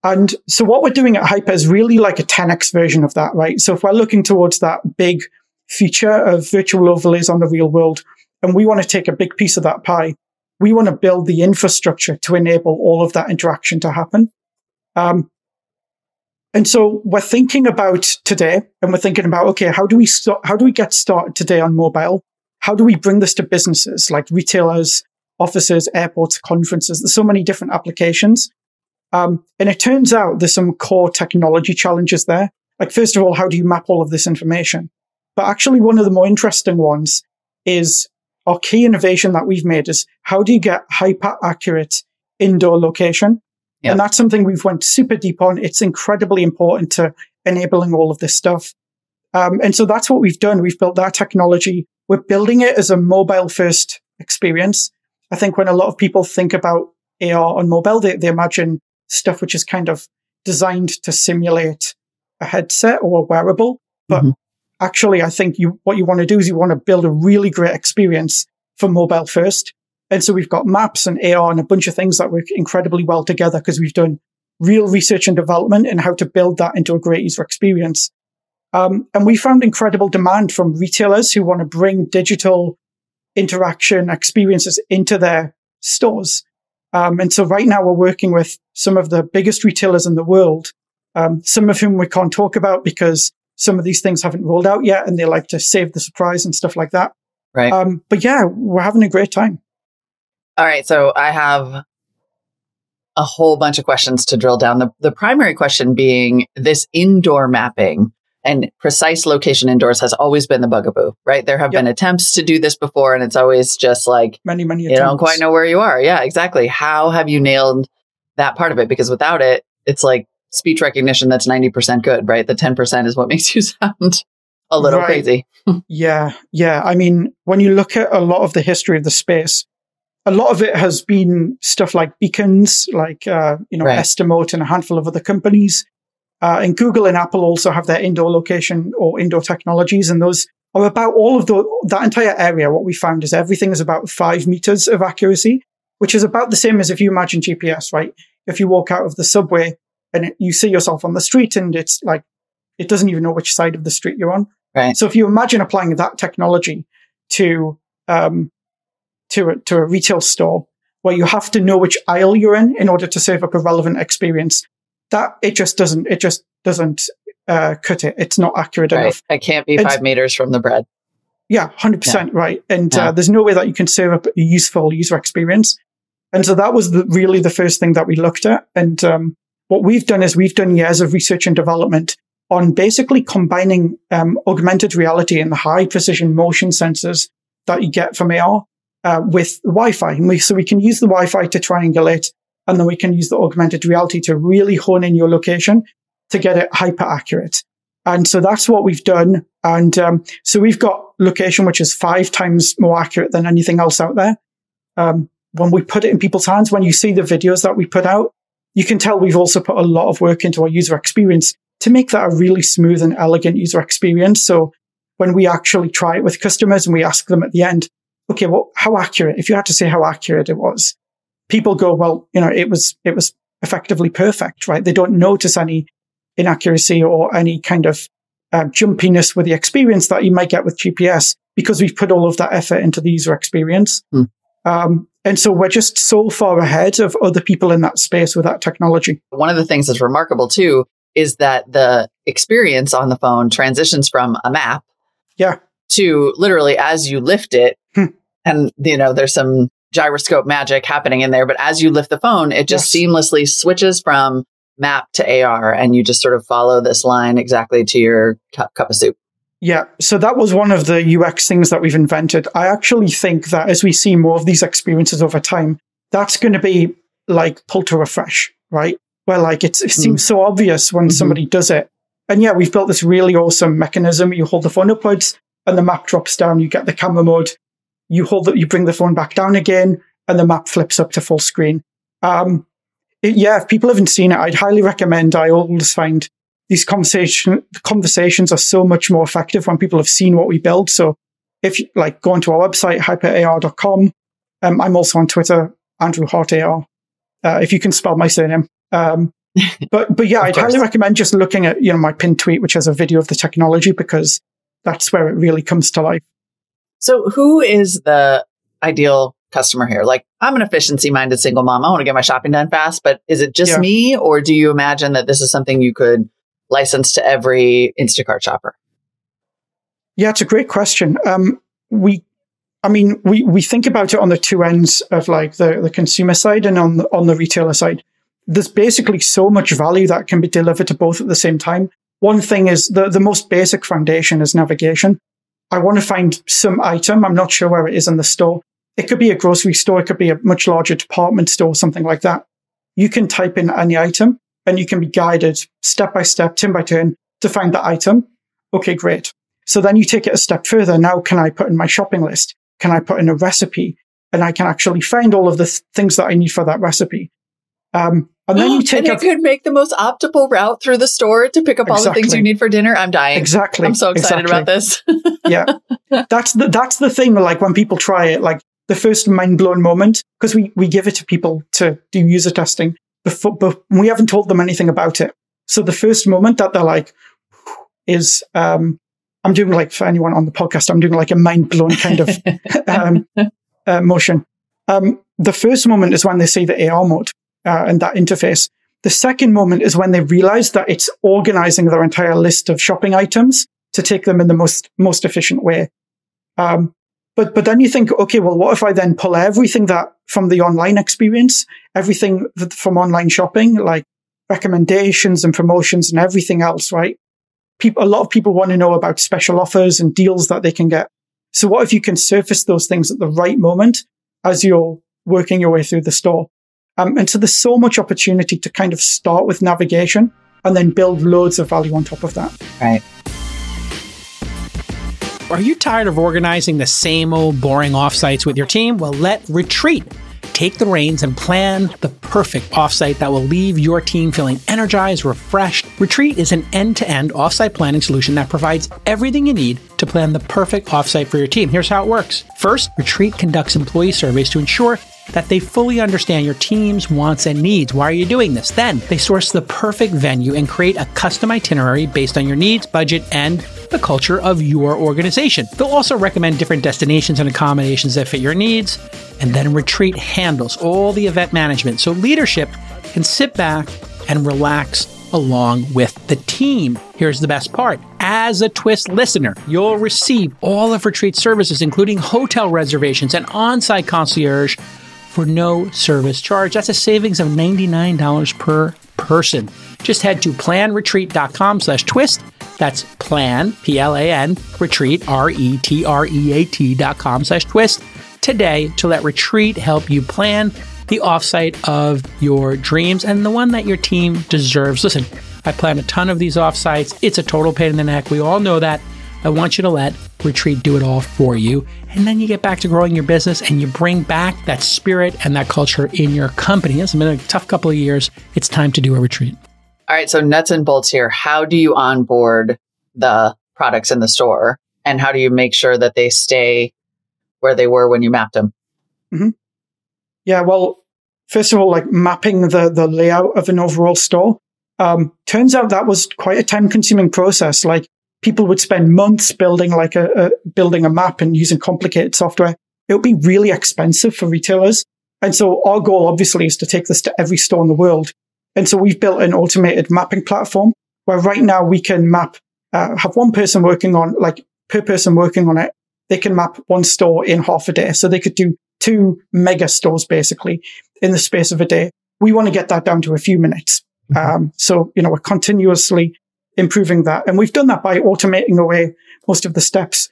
And so what we're doing at Hyper is really like a 10x version of that, right? So if we're looking towards that big feature of virtual overlays on the real world, and we want to take a big piece of that pie, we want to build the infrastructure to enable all of that interaction to happen. Um, and so we're thinking about today and we're thinking about, okay, how do we how do we get started today on mobile? How do we bring this to businesses like retailers, offices, airports, conferences? There's so many different applications. Um, and it turns out there's some core technology challenges there. Like, first of all, how do you map all of this information? But actually, one of the more interesting ones is our key innovation that we've made is how do you get hyper accurate indoor location? Yep. And that's something we've went super deep on. It's incredibly important to enabling all of this stuff. Um, and so that's what we've done. We've built that technology. We're building it as a mobile first experience. I think when a lot of people think about AR on mobile, they, they imagine stuff which is kind of designed to simulate a headset or a wearable. But mm-hmm. actually, I think you, what you want to do is you want to build a really great experience for mobile first. And so we've got maps and AR and a bunch of things that work incredibly well together because we've done real research and development and how to build that into a great user experience. Um, and we found incredible demand from retailers who want to bring digital interaction experiences into their stores. Um, and so right now we're working with some of the biggest retailers in the world, um, some of whom we can't talk about because some of these things haven't rolled out yet and they like to save the surprise and stuff like that. Right. Um, but yeah, we're having a great time. All right. So I have a whole bunch of questions to drill down. The, the primary question being this indoor mapping and precise location indoors has always been the bugaboo, right? There have yep. been attempts to do this before, and it's always just like many, many. You don't quite know where you are. Yeah, exactly. How have you nailed that part of it? Because without it, it's like speech recognition that's ninety percent good, right? The ten percent is what *laughs* makes you sound a little right. crazy. *laughs* yeah, yeah. I mean, when you look at a lot of the history of the space, a lot of it has been stuff like beacons, like uh, you know right. Estimote and a handful of other companies. Uh, and Google and Apple also have their indoor location or indoor technologies, and those are about all of the that entire area. What we found is everything is about five meters of accuracy, which is about the same as if you imagine GPS, right? If you walk out of the subway, and it, you see yourself on the street and it's like, it doesn't even know which side of the street you're on. Right. So if you imagine applying that technology to, um, to a, to a retail store where you have to know which aisle you're in in order to serve up a relevant experience, that it just doesn't, it just doesn't, uh, cut it. It's not accurate Right. enough. I can't be It's- five meters from the bread. Yeah, hundred percent right. And Yeah. uh, there's no way that you can serve up a useful user experience. And so that was the, really the first thing that we looked at. And um, what we've done is we've done years of research and development on basically combining um, augmented reality and the high precision motion sensors that you get from AR uh, with Wi-Fi. And we, so we can use the Wi-Fi to triangulate, and then we can use the augmented reality to really hone in your location to get it hyper accurate. And so that's what we've done. And um, so we've got location which is five times more accurate than anything else out there. Um, when we put it in people's hands, when you see the videos that we put out, you can tell we've also put a lot of work into our user experience to make that a really smooth and elegant user experience. So when we actually try it with customers and we ask them at the end, okay, well, how accurate? If you had to say how accurate it was, people go, well, you know, it was, it was effectively perfect, right? They don't notice any inaccuracy or any kind of uh, jumpiness with the experience that you might get with GPS because we've put all of that effort into the user experience. Hmm. Um, and so we're just so far ahead of other people in that space with that technology. One of the things that's remarkable too is that the experience on the phone transitions from a map Yeah. to literally as you lift it. And you know there's some gyroscope magic happening in there but as you lift the phone it just Yes. seamlessly switches from map to AR and you just sort of follow this line exactly to your cup, cup of soup Yeah. So that was one of the UX things that we've invented. I actually think that as we see more of these experiences over time, that's going to be like pull to refresh, right? Where like it's, it seems so obvious when Mhm. somebody does it. And yeah, we've built this really awesome mechanism. You hold the phone upwards and the map drops down. You get the camera mode. You hold it, you bring the phone back down again and the map flips up to full screen. Um, it- yeah, if people haven't seen it, I'd highly recommend. I always find these conversation conversations are so much more effective when people have seen what we build. So if you like go onto our website, hyperar.com, um, I'm also on Twitter, Andrew Hart AR, uh, if you can spell my surname. Um, *laughs* but, but yeah, I'd course. highly recommend just looking at, you know, my pinned tweet, which has a video of the technology because that's where it really comes to life. So who is the ideal customer here like I'm an efficiency minded single mom I want to get my shopping done fast but is it just Yeah. me or do you imagine that this is something you could license to every Instacart shopper Yeah, it's a great question. Um, we, I mean, we, we think about it on the two ends of like the, the consumer side and on the, on the retailer side. There's basically so much value that can be delivered to both at the same time. One thing is the, the most basic foundation is navigation. I want to find some item. I'm not sure where it is in the store. It could be a grocery store. It could be a much larger department store, something like that. You can type in any item and you can be guided step by step, turn by turn to find the item. Okay, great. So then you take it a step further. Now, can I put in my shopping list? Can I put in a recipe? And I can actually find all of the th- things that I need for that recipe. Um, and then you *gasps* take and it it could make the most optimal route through the store to pick up all the things you need for dinner. I'm dying. exactly. I'm so excited exactly. about this. *laughs* yeah, that's the that's the thing. Like when people try it, like the first mind blown moment, because we we give it to people to do user testing before, but we haven't told them anything about it. So the first moment that they're like is um, I'm doing like for anyone on the podcast, I'm doing like a mind blown kind of *laughs* um, uh, motion. Um, the first moment is when they see the AR mode uh, and that interface. The second moment is when they realize that it's organizing their entire list of shopping items to take them in the most most efficient way. Um, but but then you think, okay, well, what if I then pull everything that from the online experience, everything th- from online shopping, like recommendations and promotions and everything else, right? People, a lot of people want to know about special offers and deals that they can get. So what if you can surface those things at the right moment as you're working your way through the store? Um, and so there's so much opportunity to kind of start with navigation and then build loads of value on top of that. right. Are you tired of organizing the same old boring offsites with your team? Well, let Retreat take the reins and plan the perfect offsite that will leave your team feeling energized, refreshed. Retreat is an end to end offsite planning solution that provides everything you need to plan the perfect offsite for your team. Here's how it works. First, Retreat conducts employee surveys to ensure that they fully understand your team's wants and needs. Why are you doing this? Then they source the perfect venue and create a custom itinerary based on your needs, budget, and the culture of your organization. They'll also recommend different destinations and accommodations that fit your needs. And then Retreat handles all the event management so leadership can sit back and relax along with the team. Here's the best part. As a Twist listener, you'll receive all of Retreat services, including hotel reservations and on-site concierge for no service charge. That's a savings of $99 per person. Just head to planretreat.com slash twist. That's plan, P-L-A-N, retreat, R-E-T-R-E-A-T dot com slash twist today to let Retreat help you plan the offsite of your dreams and the one that your team deserves. Listen, I plan a ton of these offsites. It's a total pain in the neck. We all know that. I want you to let Retreat do it all for you. And then you get back to growing your business and you bring back that spirit and that culture in your company. It's been a tough couple of years. It's time to do a retreat. All right. So nuts and bolts here. How do you onboard the products in the store? And how do you make sure that they stay where they were when you mapped them? Mm-hmm. Yeah, well, first of all, like mapping the the layout of an overall store. Um, turns out that was quite a time consuming process. Like people would spend months building like a, a building a map and using complicated software. It would be really expensive for retailers. And so our goal obviously is to take this to every store in the world. And so we've built an automated mapping platform where right now we can map, uh, have one person working on like per person working on it. They can map one store in half a day. So they could do two mega stores basically in the space of a day. We want to get that down to a few minutes. Mm-hmm. Um, so, you know, we're continuously improving that. And we've done that by automating away most of the steps.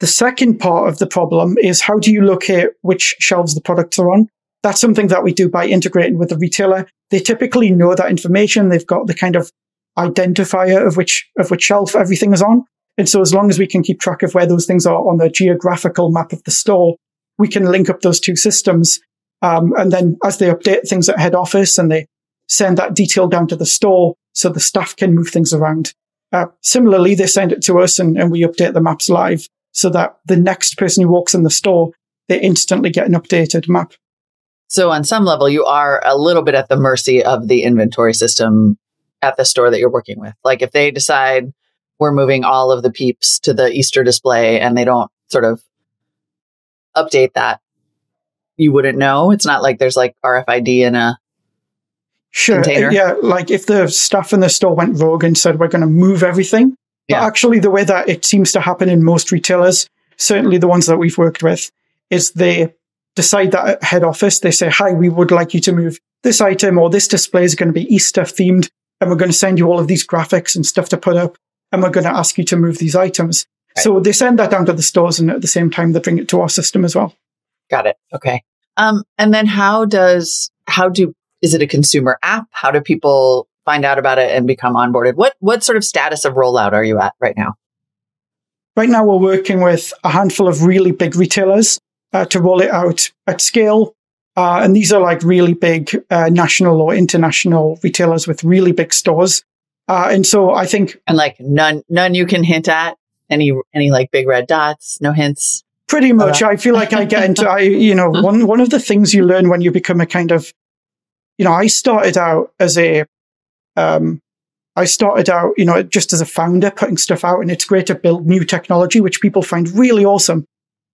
The second part of the problem is how do you locate which shelves the products are on? That's something that we do by integrating with the retailer. They typically know that information. They've got the kind of identifier of which, of which shelf everything is on. And so as long as we can keep track of where those things are on the geographical map of the store, we can link up those two systems. Um, and then as they update things at head office and they send that detail down to the store so the staff can move things around. Uh, similarly, they send it to us and, and we update the maps live so that the next person who walks in the store, they instantly get an updated map. So on some level, you are a little bit at the mercy of the inventory system at the store that you're working with. Like if they decide we're moving all of the peeps to the Easter display and they don't sort of update that, you wouldn't know. It's not like there's like RFID in a Sure. Container. Yeah. Like if the staff in the store went rogue and said, we're going to move everything. Yeah. But actually, the way that it seems to happen in most retailers, certainly the ones that we've worked with, is they decide that at head office, they say, hi, we would like you to move this item or this display is going to be Easter themed. And we're going to send you all of these graphics and stuff to put up. And we're going to ask you to move these items. Right. So they send that down to the stores and at the same time, they bring it to our system as well. Got it. Okay. Um, and then how does, how do is it a consumer app? How do people find out about it and become onboarded? What what sort of status of rollout are you at right now? Right now, we're working with a handful of really big retailers uh, to roll it out at scale. Uh, and these are like really big uh, national or international retailers with really big stores. Uh, and so I think, and like none none you can hint at any any like big red dots, no hints. Pretty much, I feel like I get into I you know *laughs* one one of the things you learn when you become a kind of you know, I started out as a, um, I started out, you know, just as a founder putting stuff out and it's great to build new technology, which people find really awesome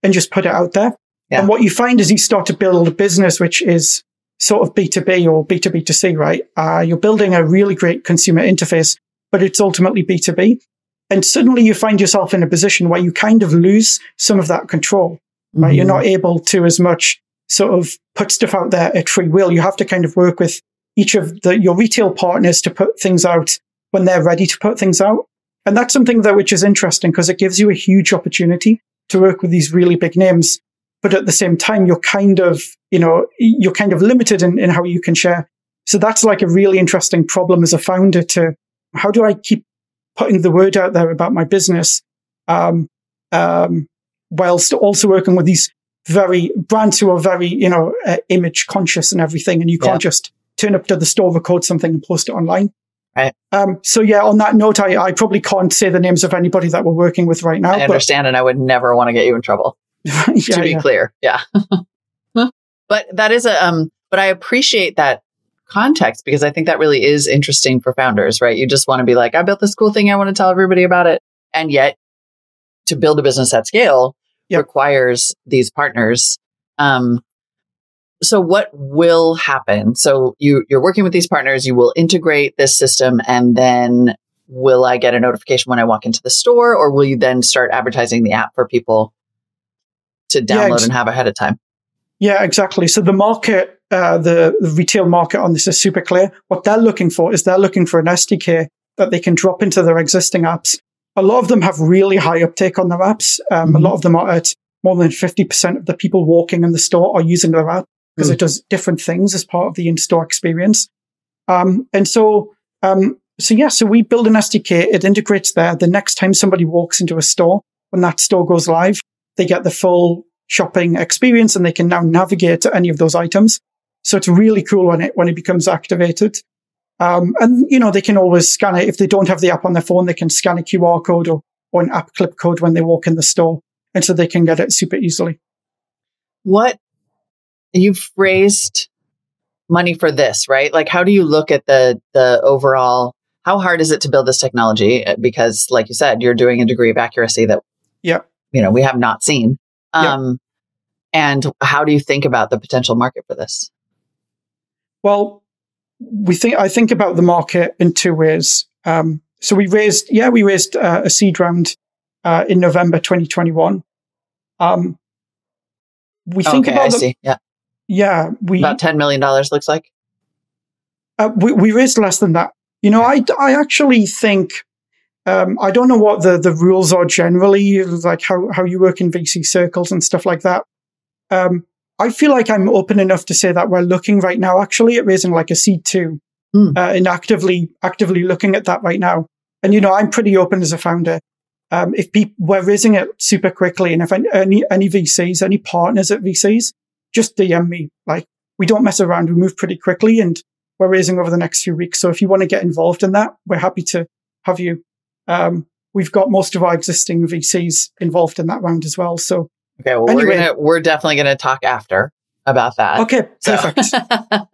and just put it out there. Yeah. And what you find is you start to build a business, which is sort of B2B or B2B2C, right? Uh, you're building a really great consumer interface, but it's ultimately B2B. And suddenly you find yourself in a position where you kind of lose some of that control, right? Mm-hmm. You're not able to as much sort of put stuff out there at free will. You have to kind of work with each of the, your retail partners to put things out when they're ready to put things out. And that's something that which is interesting because it gives you a huge opportunity to work with these really big names. But at the same time, you're kind of, you know, you're kind of limited in, in how you can share. So that's like a really interesting problem as a founder to how do I keep putting the word out there about my business? Um, um, whilst also working with these very brands who are very, you know, uh, image conscious and everything. And you can't yeah. just turn up to the store, record something and post it online. Right. Um, so yeah, on that note, I, I probably can't say the names of anybody that we're working with right now. I understand. But, and I would never want to get you in trouble. *laughs* yeah, to be yeah. clear. Yeah. *laughs* But that is a, um, but I appreciate that context because I think that really is interesting for founders, right? You just want to be like, I built this cool thing. I want to tell everybody about it. And yet to build a business at scale Yep. requires these partners. Um, so what will happen? So you, you're working with these partners, you will integrate this system and then will I get a notification when I walk into the store or will you then start advertising the app for people to Yeah, download ex- and have ahead of time? Yeah, exactly. So the market, uh, the, the retail market on this is super clear. What they're looking for is they're looking for an SDK that they can drop into their existing apps. A lot of them have really high uptake on their apps. Um, A Mhm. lot of them are at more than 50% of the people walking in the store are using their app because Mm. it does different things as part of the in-store experience. Um, and so, um, so yeah, so we build an SDK. It integrates there. The next time somebody walks into a store, when that store goes live, they get the full shopping experience and they can now navigate to any of those items. So it's really cool when it, when it becomes activated. Um, and you know, they can always scan it. If they don't have the app on their phone, they can scan a QR code or, or an app clip code when they walk in the store. And so they can get it super easily. what you've raised money for this, right? Like, how do you look at the the overall? How hard is it to build this technology? Uh, Because, like you said, you're doing a degree of accuracy that, Yeah. you know, we have not seen. Yeah. Um, and how do you think about the potential market for this? Well, we think I think about the market in two ways. Um, so we raised, yeah, we raised uh, a seed round uh, in November 2021. Um, we think okay, about I the, see. Yeah, yeah, we about ten million dollars looks like. Uh, we, we raised less than that. You know, I, I actually think, um, I don't know what the, the rules are generally, like how, how you work in VC circles and stuff like that. Um, I feel like I'm open enough to say that we're looking right now actually at raising like a seed two, Hmm. uh, and actively, actively looking at that right now. And, you know, I'm pretty open as a founder. Um, if people, we're raising it super quickly and if any, any, any VCs, any partners at VCs, just DM me. Like we don't mess around. We move pretty quickly and we're raising over the next few weeks. So if you want to get involved in that, we're happy to have you. Um, we've got most of our existing VCs involved in that round as well. So Okay, well, Anyway. we're gonna we're definitely gonna talk after about that. okay, So- perfect,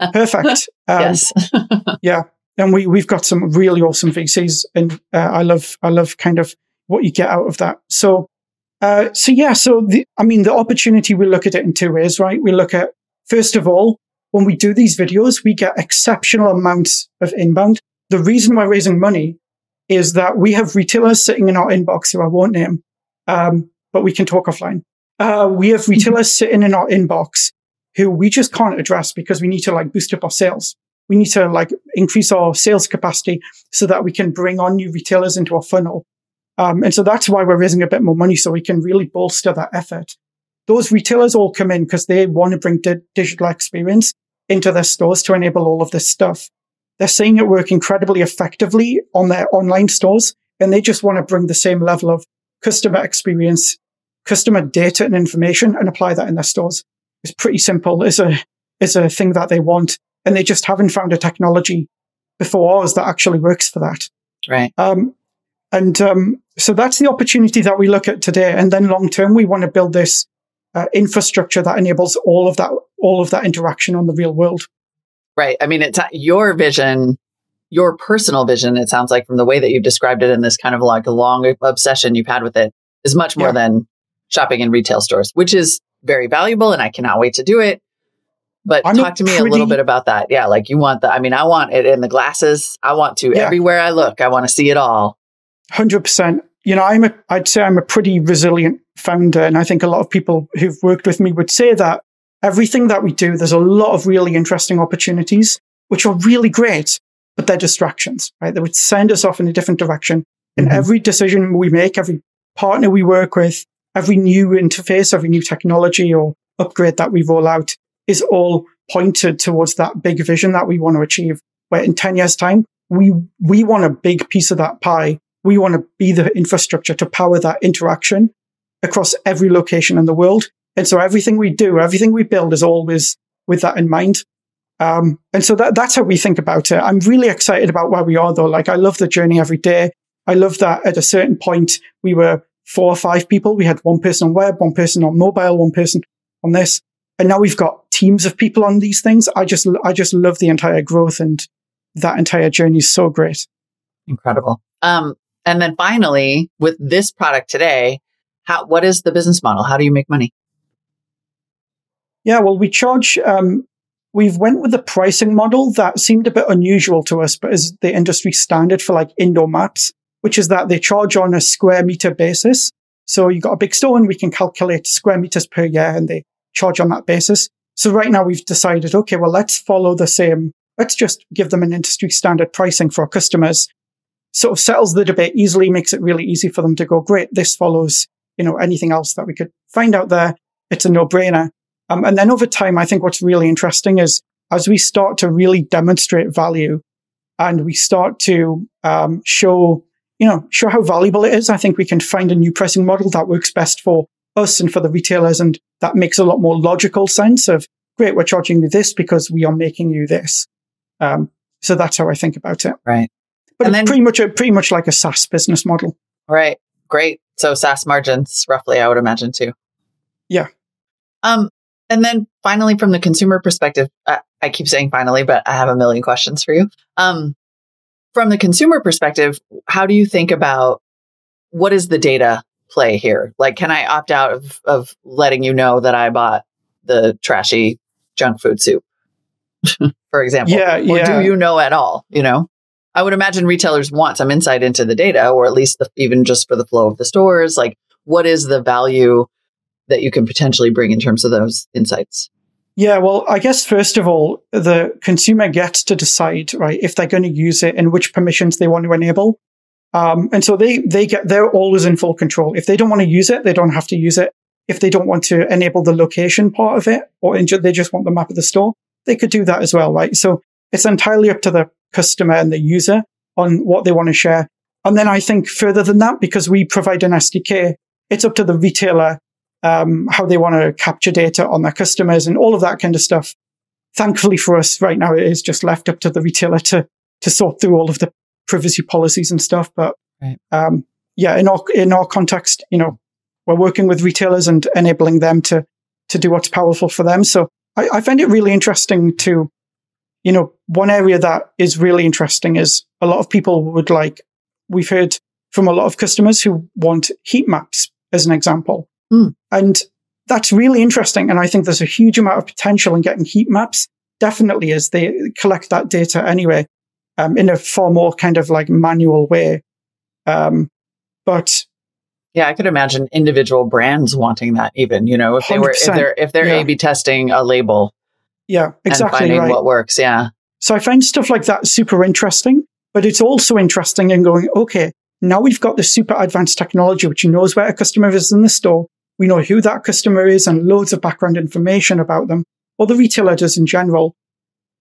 *laughs* perfect. Um, yes. *laughs* and we we've got some really awesome VCs, and uh, I love I love kind of what you get out of that. So, uh, so yeah, so the I mean the opportunity we look at it in two ways, right? We look at first of all when we do these videos, we get exceptional amounts of inbound. The reason we're raising money is that we have retailers sitting in our inbox who I won't name, um, but we can talk offline. Uh, we have retailers sitting in our inbox who we just can't address because we need to like boost up our sales we need to like increase our sales capacity so that we can bring on new retailers into our funnel. Um, and so that's why we're raising a bit more money so we can really bolster that effort. Those retailers all come in because they want to bring di- digital experience into their stores to enable all of this stuff. They're seeing it work incredibly effectively on their online stores and they just want to bring the same level of customer experience, customer data and information and apply that in their stores. It's pretty simple. It's a, it's a thing that they want and they just haven't found a technology before ours that actually works for that. right. Um, and um, so that's the opportunity that we look at today. And then long term, we want to build this uh, infrastructure that enables all of that, all of that interaction on the real world. Right. I mean, it's your vision, your personal vision. It sounds like from the way that you've described it in this kind of like a long obsession you've had with it is much more Yeah. than shopping in retail stores, which is very valuable. And I cannot wait to do it. But I'm talk to me a little bit about that. Yeah. Like you want the, I mean, I want it in the glasses. I want to Yeah. everywhere I look. I want to see it all. Hundred percent. You know, I'm a, I'd say I'm a pretty resilient founder. And I think a lot of people who've worked with me would say that everything that we do, there's a lot of really interesting opportunities, which are really great, but they're distractions, right? They would send us off in a different direction. And Mhm. every decision we make, every partner we work with, every new interface, every new technology or upgrade that we roll out is all pointed towards that big vision that we want to achieve. Where in 10 years time, we, we want a big piece of that pie. We want to be the infrastructure to power that interaction across every location in the world. And so everything we do, everything we build is always with that in mind. Um, and so that, that's how we think about it. I'm really excited about where we are though. Like I love the journey every day. I love that at a certain point we were four or five people. We had one person on web, one person on mobile, one person on this. And now we've got teams of people on these things. I just, I just love the entire growth and that entire journey is so great. Incredible. Um, and then finally, with this product today, how, what is the business model? How do you make money? Yeah, well, we charge, um, we've went with the pricing model that seemed a bit unusual to us, but is the industry standard for like indoor maps, which is that they charge on a square meter basis. So you've got a big stone, we can calculate square meters per year and they charge on that basis. So right now we've decided, okay, well, let's follow the same. Let's just give them an industry standard pricing for our customers. Sort of settles the debate easily, makes it really easy for them to go, great, this follows, you know, anything else that we could find out there. It's a no brainer. Um, and then over time, I think what's really interesting is as we start to really demonstrate value and we start to um, show, you know, show how valuable it is, I think we can find a new pricing model that works best for us and for the retailers. And that makes a lot more logical sense of, great, we're charging you this because we are making you this. Um, so that's how I think about it. Right. But then, pretty much, a, pretty much like a SaaS business model. Right. Great. So SaaS margins, roughly, I would imagine too. Yeah. Um, and then finally, from the consumer perspective, I, I keep saying finally, but I have a million questions for you. Um, from the consumer perspective, how do you think about what is the data play here? Like, can I opt out of, of letting you know that I bought the trashy junk food soup, *laughs* for example? Yeah, or yeah. do you know at all? You know, I would imagine retailers want some insight into the data, or at least the, even just for the flow of the stores. Like, what is the value that you can potentially bring in terms of those insights? Yeah, well, I guess first of all, the consumer gets to decide, right, if they're going to use it and which permissions they want to enable. Um, and so they, they get, they're always in full control. If they don't want to use it, they don't have to use it. If they don't want to enable the location part of it or they just want the map of the store, they could do that as well, right? So it's entirely up to the customer and the user on what they want to share. And then I think further than that, because we provide an SDK, it's up to the retailer um, how they want to capture data on their customers and all of that kind of stuff. Thankfully for us right now, it is just left up to the retailer to, to sort through all of the privacy policies and stuff. But, right. um, yeah, in our, in our context, you know, we're working with retailers and enabling them to, to do what's powerful for them. So I, I find it really interesting to, you know, one area that is really interesting is a lot of people would like, we've heard from a lot of customers who want heat maps as an example. Mm. And that's really interesting. And I think there's a huge amount of potential in getting heat maps, definitely as they collect that data anyway, um, in a far more kind of like manual way. Um, but yeah, I could imagine individual brands wanting that even, you know, if they were, if they're, if they're yeah. A B testing a label. Yeah, exactly. And finding right. what works. Yeah. So I find stuff like that super interesting, but it's also interesting in going, okay, now we've got this super advanced technology, which knows where a customer is in the store. We know who that customer is and loads of background information about them, or the retailer does in general.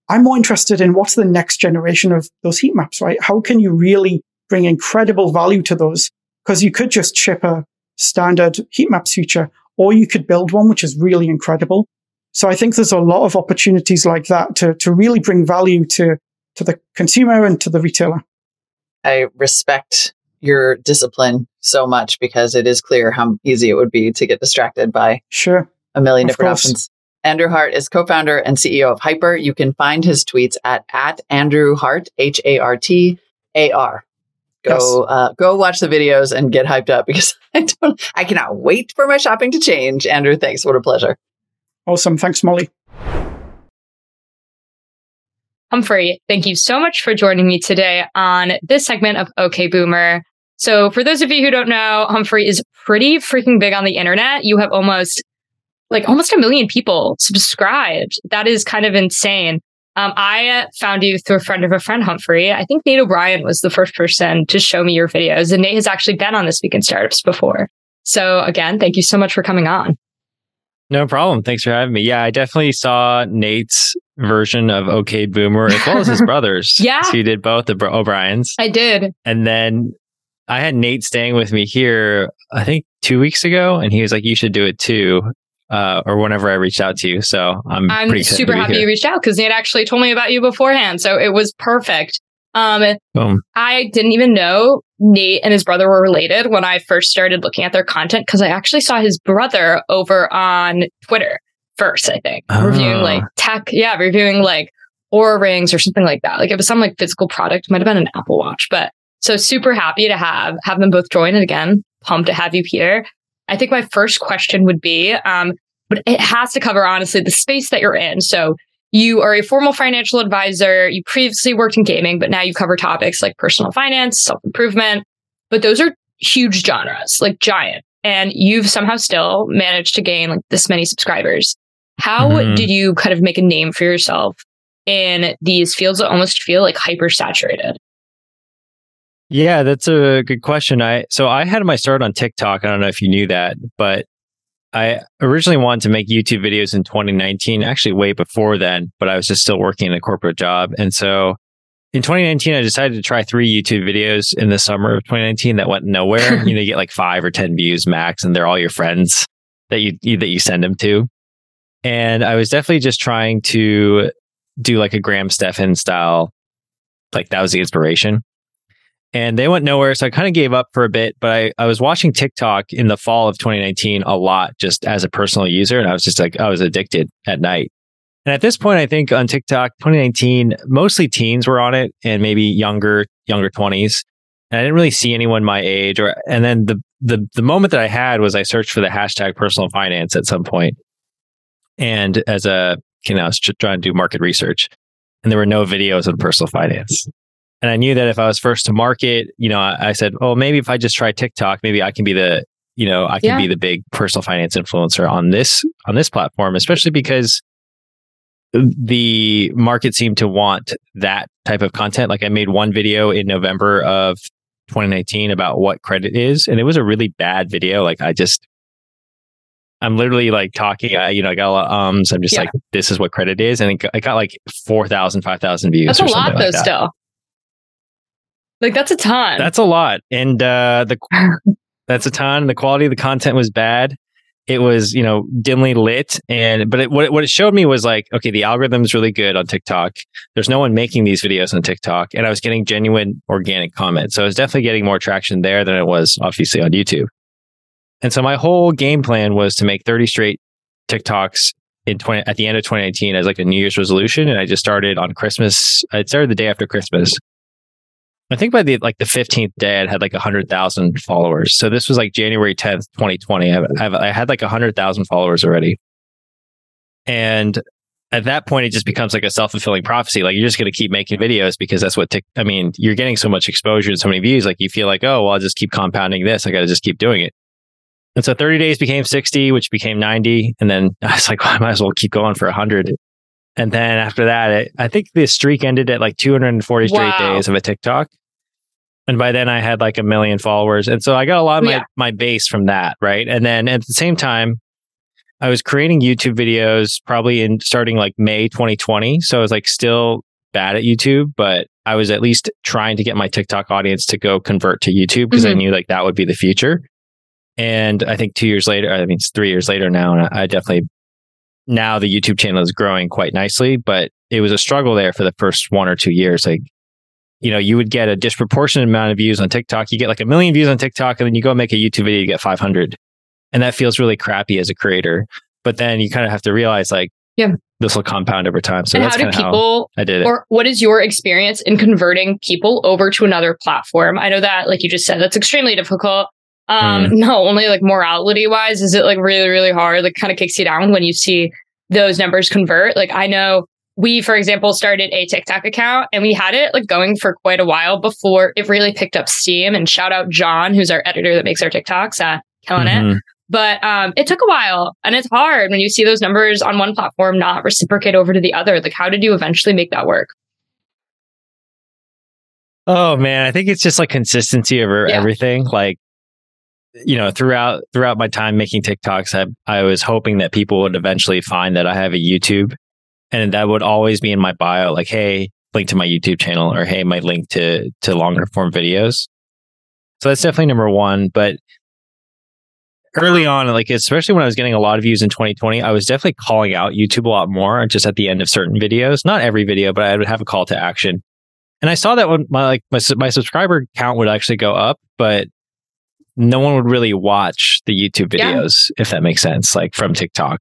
I'm more interested in what's the next generation of those heat maps, right? How can you really bring incredible value to those? Because you could just ship a standard heat maps feature, or you could build one, which is really incredible. So I think there's a lot of opportunities like that to, to really bring value to, to the consumer and to the retailer. I respect your discipline so much because it is clear how easy it would be to get distracted by sure a million different options. Andrew Hart is co-founder and CEO of Hyper. You can find his tweets at, at Andrew Hart, H A R T A R. Go, yes. uh, go watch the videos and get hyped up because *laughs* I don't, I cannot wait for my shopping to change. Andrew, thanks. What a pleasure. Awesome. Thanks, Molly. Humphrey, thank you so much for joining me today on this segment of OK Boomer. So for those of you who don't know, Humphrey is pretty freaking big on the internet. You have almost like almost a million people subscribed. That is kind of insane. Um, I found you through a friend of a friend, Humphrey. I think Nate O'Brien was the first person to show me your videos, and Nate has actually been on this week in startups before. So again, thank you so much for coming on. No problem. Thanks for having me. Yeah, I definitely saw Nate's version of OK Boomer as well as his *laughs* brothers. yeah. So you did both the O'Briens. I did. And then I had Nate staying with me here, I think two weeks ago, and he was like, "You should do it too." Uh, or whenever I reached out to you, so I'm I'm super happy here. you reached out because Nate actually told me about you beforehand, so it was perfect. Um, Boom. I didn't even know Nate and his brother were related when I first started looking at their content because I actually saw his brother over on Twitter. first, I think. Reviewing Ah. like tech, yeah, reviewing like Oura rings or something like that. Like it was some like physical product, might have been an Apple Watch, but so super happy to have have them both join. And again, pumped to have you, Peter. I think my first question would be, um, but it has to cover honestly the space that you're in. So you are a formal financial advisor. You previously worked in gaming, but now you cover topics like personal finance, self improvement. But those are huge genres, like giant. And you've somehow still managed to gain like this many subscribers. How Mhm. did you kind of make a name for yourself in these fields that almost feel like hyper saturated? Yeah, that's a good question. I so I had my start on TikTok. I don't know if you knew that, but I originally wanted to make YouTube videos in 2019, actually way before then, but I was just still working in a corporate job. And so in 2019, I decided to try three YouTube videos in the summer of 2019 that went nowhere. you know, you get like five or 10 views max, and they're all your friends that you, you that you send them to. And I was definitely just trying to do like a Graham Stephan style, like that was the inspiration and they went nowhere. So I kind of gave up for a bit, but I, I was watching TikTok in the fall of 2019 a lot just as a personal user. And I was just like, I was addicted at night. And at this point, I think on TikTok 2019, mostly teens were on it and maybe younger, younger 20s. And I didn't really see anyone my age or, and then the, the, the moment that I had was I searched for the hashtag personal finance at some point. And as a, you know, I was trying to do market research and there were no videos on personal finance. And I knew that if I was first to market, you know, I, I said, oh, maybe if I just try TikTok, maybe I can be the, you know, I can Yeah. be the big personal finance influencer on this on this platform, especially because the market seemed to want that type of content. Like I made one video in November of 2019 about what credit is, and it was a really bad video. Like I just, I'm literally like talking, I, you know, I got a lot of ums. I'm just Yeah. like, this is what credit is, and it got, it got like 4,000, 5,000 views. That's a lot something though, that. still. Like that's a ton. That's a lot, and uh, the *laughs* that's a ton. The quality of the content was bad. It was you know dimly lit, and but it, what it, what it showed me was like okay, the algorithm's really good on TikTok. There's no one making these videos on TikTok, and I was getting genuine organic comments, so I was definitely getting more traction there than it was obviously on YouTube. And so my whole game plan was to make 30 straight TikToks in 20 at the end of 2019 as like a New Year's resolution, and I just started on Christmas. I started the day after Christmas. I think by the like the 15th day, I had like 100,000 followers. So this was like January 10th, 2020. I, I've, I had like 100,000 followers already. And at that point, it just becomes like a self fulfilling prophecy. Like you're just going to keep making videos because that's what, Tik I mean, you're getting so much exposure and so many views. Like you feel like, oh, well, I'll just keep compounding this. I got to just keep doing it. And so 30 days became 60, which became 90. And then *laughs* I was like, well, I might as well keep going for 100. And then after that, it, I think the streak ended at like 240 straight Wow. days of a TikTok. And by then I had like a million followers. And so I got a lot of my, Yeah. my base from that. Right. And then at the same time, I was creating YouTube videos probably in starting like May 2020. So I was like still bad at YouTube, but I was at least trying to get my TikTok audience to go convert to YouTube because I Mhm. knew like that would be the future. And I think two years later, I mean, it's three years later now, and I I definitely now the YouTube channel is growing quite nicely, but it was a struggle there for the first one or two years. Like, you know, you would get a disproportionate amount of views on TikTok. You get like a million views on TikTok, and then you go make a YouTube video, you get 500. And that feels really crappy as a creator. But then you kind of have to realize, like, Yeah. this will compound over time. So and that's how do kind of how people I did it. or what is your experience in converting people over to another platform? I know that, like you just said, that's extremely difficult. Um, no, only like morality wise, is it like really, really hard? Like kind of kicks you down when you see those numbers convert. Like I know we, for example, started a TikTok account and we had it like going for quite a while before it really picked up steam. And shout out John, who's our editor that makes our TikToks, uh, killing it. Mhm. But um, it took a while and it's hard when you see those numbers on one platform not reciprocate over to the other. Like, how did you eventually make that work? Oh man, I think it's just like consistency over Yeah. everything. Like, you know, throughout throughout my time making TikToks, I I was hoping that people would eventually find that I have a YouTube, and that would always be in my bio, like, hey, link to my YouTube channel, or hey, my link to to longer form videos. So that's definitely number one. But early on, like especially when I was getting a lot of views in 2020, I was definitely calling out YouTube a lot more, just at the end of certain videos. Not every video, but I would have a call to action. And I saw that when my like my my subscriber count would actually go up, but no one would really watch the YouTube Yeah. videos if that makes sense, like from TikTok.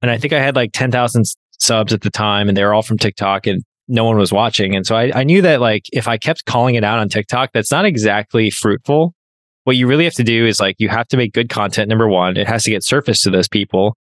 and I think I had like 10,000 subs at the time and they were all from TikTok and no one was watching. And so I, I knew that like if I kept calling it out on TikTok, that's not exactly fruitful. What you really have to do is like you have to make good content. Number one, it has to get surfaced to those people.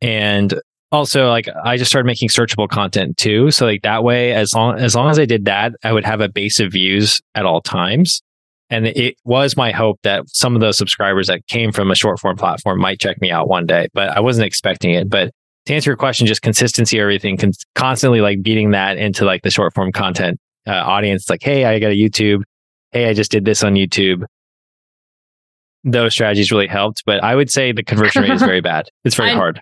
And also like I just started making searchable content too. So like that way, as long as long as I did that, I would have a base of views at all times. And it was my hope that some of those subscribers that came from a short form platform might check me out one day, but I wasn't expecting it. But to answer your question, just consistency, everything, con- constantly like beating that into like the short form content uh, audience. Like, hey, I got a YouTube. Hey, I just did this on YouTube. Those strategies really helped, but I would say the conversion rate is very *laughs* bad. It's very I- hard.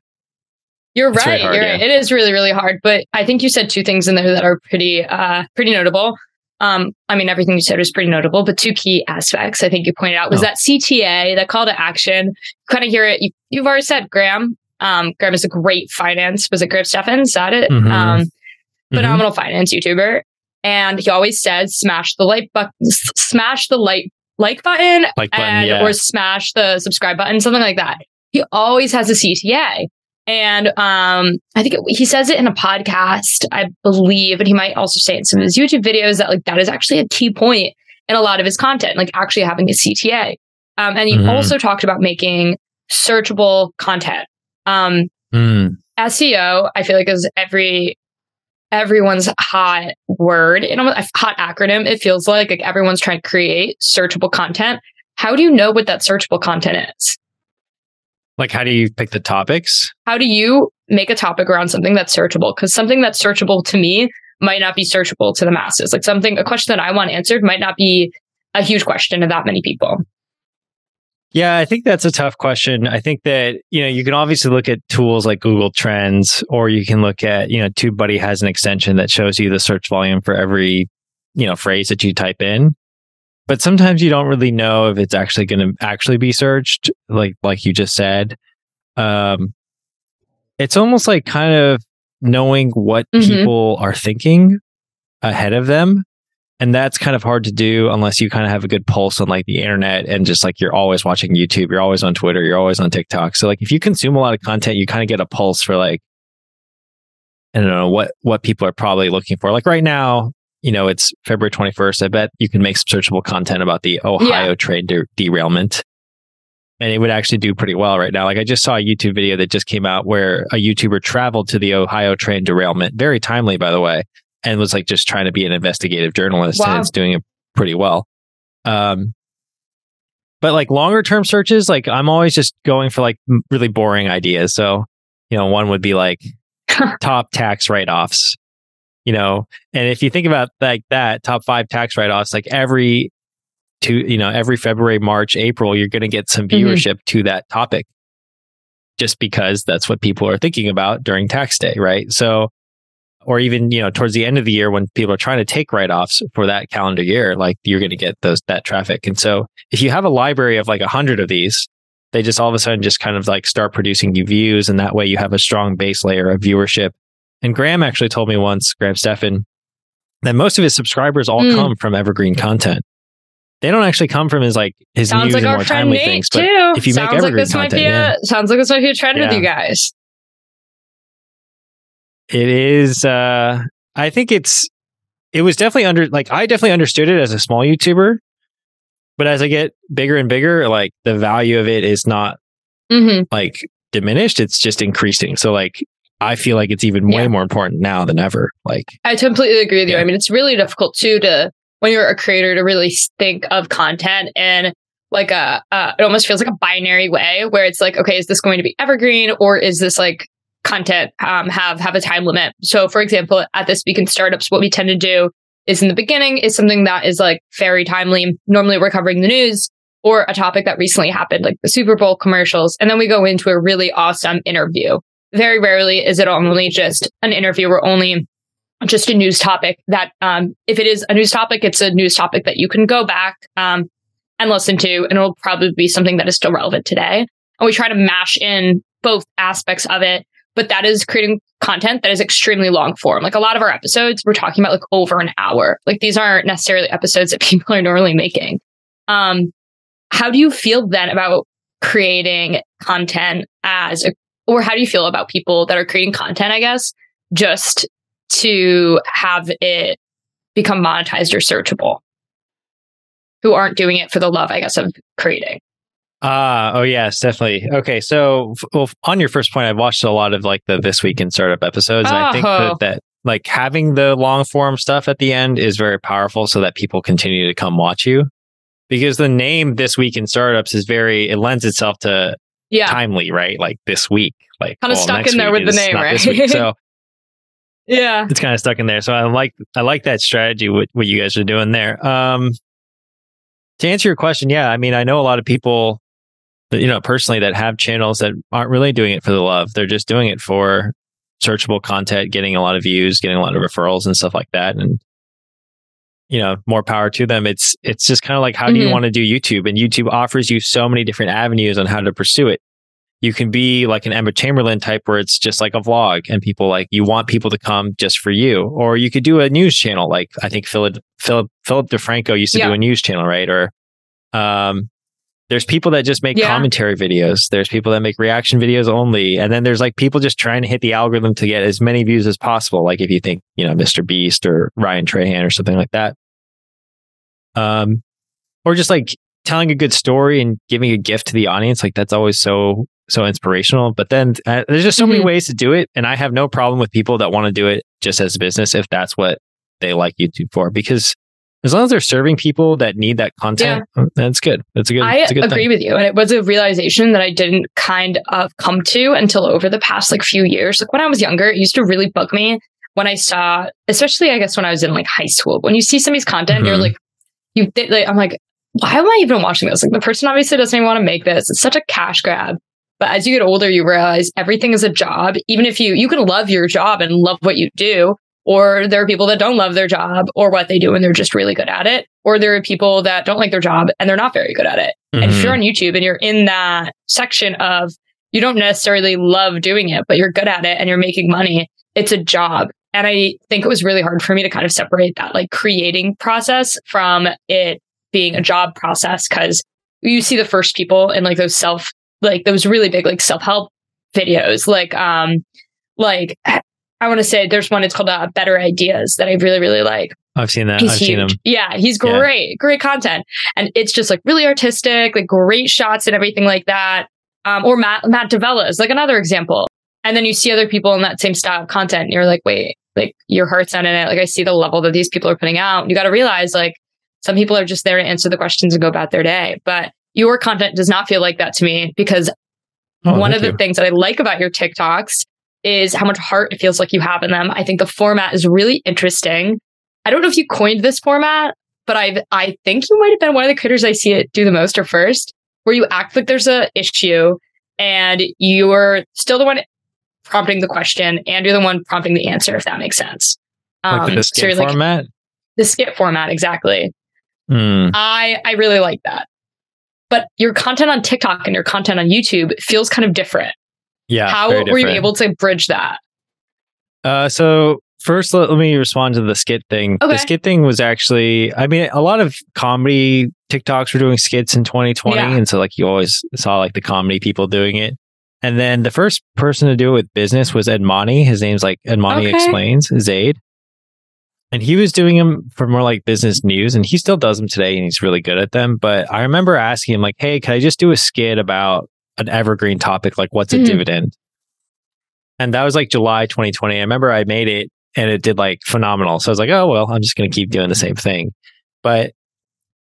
You're It's right. hard, you're yeah. right. It is really, really hard. But I think you said two things in there that are pretty, uh, pretty notable. Um, I mean, everything you said was pretty notable, but two key aspects I think you pointed out was Oh. that CTA, that call to action. You kind of hear it. You, you've already said Graham. Um, Graham is a great finance. Was it Graham Steffens? Is that it? Mhm. Um, Mhm. phenomenal finance YouTuber. And he always says, smash the like button, smash the like, like button Like button, and yeah. or smash the subscribe button, something like that. He always has a CTA. And um, I think it, he says it in a podcast, I believe, and he might also say it in some of his YouTube videos that like that is actually a key point in a lot of his content, like actually having a CTA. Um, and he Mhm. also talked about making searchable content. Um, Mm. SEO, I feel like is every everyone's hot word, know, a hot acronym. It feels like like everyone's trying to create searchable content. How do you know what that searchable content is? Like, how do you pick the topics? How do you make a topic around something that's searchable? Because something that's searchable to me might not be searchable to the masses. Like something, a question that I want answered might not be a huge question to that many people. Yeah, I think that's a tough question. I think that, you know, you can obviously look at tools like Google Trends, or you can look at, you know, TubeBuddy has an extension that shows you the search volume for every, you know, phrase that you type in. But sometimes you don't really know if it's actually going to actually be searched, like like you just said. Um, it's almost like kind of knowing what Mhm. people are thinking ahead of them and that's kind of hard to do unless you kind of have a good pulse on like the internet and just like you're always watching YouTube, you're always on Twitter, you're always on TikTok. So like if you consume a lot of content, you kind of get a pulse for like I don't know what what people are probably looking for. Like right now, you know, it's February 21st. I bet you can make some searchable content about the Ohio train de- derailment. And it would actually do pretty well right now. Like I just saw a YouTube video that just came out where a YouTuber traveled to the Ohio train derailment, very timely, by the way, and was like just trying to be an investigative journalist Wow. and it's doing it pretty well. Um, but like longer term searches, like I'm always just going for like really boring ideas. So, you know, one would be like *laughs* top tax write offs, you know, and if you think about like that, top five tax write offs, like every two, you know, every February, March, April, you're going to get some Mhm. viewership to that topic just because that's what people are thinking about during tax day, right? So, or even you know towards the end of the year when people are trying to take write-offs for that calendar year like you're going to get those that traffic and so if you have a library of like a hundred of these they just all of a sudden just kind of like start producing you views and that way you have a strong base layer of viewership and graham actually told me once graham Stephan, that most of his subscribers all Mm. come from evergreen content they don't actually come from his like his Sounds news like and our more friend timely Nate things but too. if you make sounds like evergreen this might content, be yeah. a sounds like this might be a trend with you guys. It is uh i think it's it was definitely under like i definitely understood it as a small youtuber but as i get bigger and bigger like the value of it is not hmm like diminished it's just increasing so like i feel like it's even way Yeah. more important now than ever like I completely agree with you. I mean, it's really difficult too to when you're a creator to really think of content and like a uh, it almost feels like a binary way where it's like, okay, is this going to be evergreen or is this like content um, have have a time limit? So, for example, at this week in startups, what we tend to do is in the beginning is something that is like very timely. Normally, we're covering the news or a topic that recently happened, like the Super Bowl commercials, and then we go into a really awesome interview. Very rarely is it only just an interview or only just a news topic that um, if it is a news topic, it's a news topic that you can go back um, and listen to, and it'll probably be something that is still relevant today. And we try to mash in both aspects of it, but that is creating content that is extremely long form. Like a lot of our episodes, we're talking about like over an hour. Like these aren't necessarily episodes that *laughs* people are normally making. Um, how do you feel then about creating content as a or how do you feel about people that are creating content, I guess, just to have it become monetized or searchable? Who aren't doing it for the love, I guess, of creating. Ah, oh yes, definitely. Okay, so well, on your first point, I've watched a lot of like the This Week in Startup episodes, and I think that, Oh. that like having the long form stuff at the end is very powerful, so that people continue to come watch you. Because the name This Week in Startups is very, it lends itself to Yeah. timely, right? Like this week, like Kinda well, stuck in there with the name, right? So *laughs* Yeah. it's kind of stuck in there. So I like I like that strategy what what you guys are doing there. Um to answer your question, yeah, I mean I know a lot of people you know personally that have channels that aren't really doing it for the love. They're just doing it for searchable content, getting a lot of views, getting a lot of referrals and stuff like that and you know, more power to them. It's it's just kind of like how do you Mhm. want to do YouTube? And YouTube offers you so many different avenues on how to pursue it you can be like an Emma Chamberlain type where it's just like a vlog and people like you want people to come just for you. Or you could do a news channel like I think Philip Philip Philip DeFranco used to do a news channel, right? Or um there's people that just make Yeah. commentary videos. There's people that make reaction videos only. And then there's like people just trying to hit the algorithm to get as many views as possible. Like if you think, you know, Mr. Beast or Ryan Trahan or something like that. Um or just like telling a good story and giving a gift to the audience like that's always so so inspirational but then uh, there's just so many Mhm. ways to do it and i have no problem with people that want to do it just as a business if that's what they like youtube for because as long as they're serving people that need that content uh, that's good that's a good I a good agree thing. with you. And it was a realization that I didn't kind of come to until over the past like few years. Like when I was younger, it used to really bug me when I saw, especially I guess when I was in like high school, when you see somebody's content, you're Mhm. like, you th- like, I'm like, why am I even watching this? Like the person obviously doesn't even want to make this. It's such a cash grab. But as you get older, you realize everything is a job. Even if you you can love your job and love what you do, or there are people that don't love their job or what they do and they're just really good at it, or there are people that don't like their job and they're not very good at it. And if you're on YouTube and you're in that section of you don't necessarily love doing it, but you're good at it and you're making money, it's a job. And I think it was really hard for me to kind of separate that like creating process from it being a job process because you see the first people in like those self, like those really big like self help videos, like, um, like I want to say there's one, it's called uh, Better Ideas that I really, really like i've seen that he's i've huge. seen him Yeah, he's Yeah. great, great content, and it's just like really artistic, like great shots and everything like that. Um, or Matt Matt D'Avella is like another example. And then you see other people in that same style of content, and you're like, wait, like your heart's not in it. Like I see the level that these people are putting out. You got to realize like some people are just there to answer the questions and go about their day, but your content does not feel like that to me because Oh, one of the you. things that I like about your TikToks is how much heart it feels like you have in them. I think the format is really interesting. I don't know if you coined this format, but I I think you might have been one of the creators I see it do the most or first, where you act like there's a issue and you're still the one prompting the question and you're the one prompting the answer, if that makes sense. like the so skit like format the skit format, exactly. Hmm. I I really like that. But your content on TikTok and your content on YouTube feels kind of different. Yeah How were you able to bridge that? Uh, so first, let, let me respond to the skit thing. Okay. The skit thing was actually, I mean, a lot of comedy TikToks were doing skits in 2020, Yeah. and so like you always saw like the comedy people doing it. And then the first person to do it with business was Edmani. His name's like Edmani Okay. Explains, Zaid. And he was doing them for more like business news, and he still does them today, and he's really good at them. But I remember asking him, like, "Hey, can I just do a skit about an evergreen topic, like what's a Mhm. dividend?" And that was like July 2020. I remember I made it, and it did like phenomenal. So I was like, "Oh well, I'm just going to keep doing the same thing." But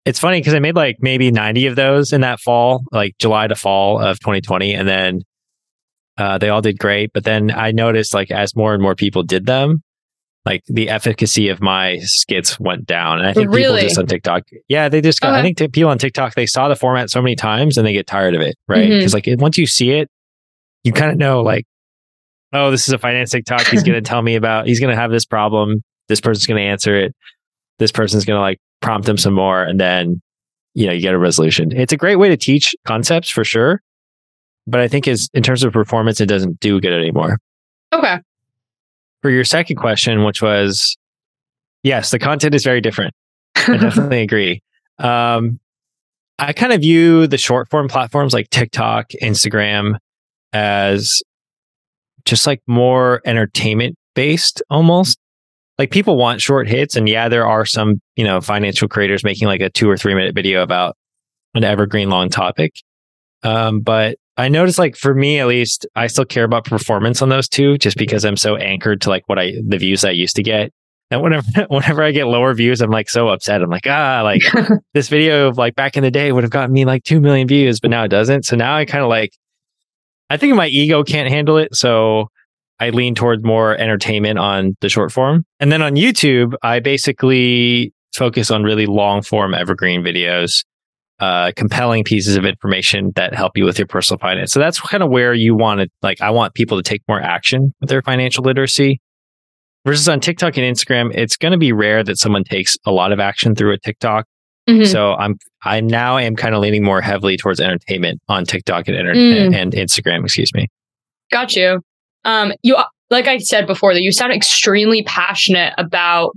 it's funny because I made like maybe 90 of those in that fall, like July to fall of 2020, and then uh, they all did great. But then I noticed like as more and more people did them, like the efficacy of my skits went down. And I think Really? people just on TikTok, yeah, they just got. I uh-huh. think t- people on TikTok they saw the format so many times and they get tired of it, right? Mm-hmm. Because like once you see it, you kind of know like, oh, this is a finance TikTok. He's going *laughs* to tell me about. He's going to have this problem. This person's going to answer it. This person's going to like prompt him some more, and then you know you get a resolution. It's a great way to teach concepts for sure. But I think is in terms of performance, it doesn't do good anymore Okay. For your second question, which was yes, the content is very different. I definitely *laughs* agree. Um, I kind of view the short form platforms like TikTok, Instagram as just like more entertainment based almost. Like people want short hits. And yeah, there are some, you know, financial creators making like a two or three minute video about an evergreen long topic. Um, but I noticed like for me at least, I still care about performance on those two just because I'm so anchored to like what I the views I used to get. And whenever *laughs* whenever I get lower views, I'm like so upset. I'm like, ah, like *laughs* this video of like back in the day would have gotten me like two million views, but now it doesn't. So now I kind of like I think my ego can't handle it. So I lean towards more entertainment on the short form. And then on YouTube, I basically focus on really long form evergreen videos, uh, compelling pieces of information that help you with your personal finance. So that's kind of where you want to, like, I want people to take more action with their financial literacy. Versus on TikTok and Instagram, it's going to be rare that someone takes a lot of action through a TikTok. Mhm. So I'm I now am kind of leaning more heavily towards entertainment on TikTok and, inter- Mm. and Instagram. Excuse me. Got you. Um, you like I said before that you sound extremely passionate about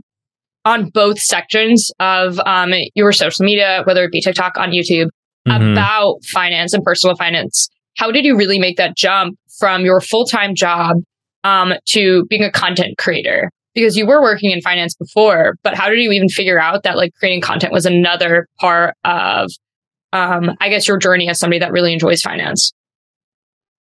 on both sections of um your social media, whether it be TikTok on YouTube, Mhm. about finance and personal finance. How did you really make that jump from your full time job um to being a content creator? Because you were working in finance before, but how did you even figure out that like creating content was another part of um I guess your journey as somebody that really enjoys finance?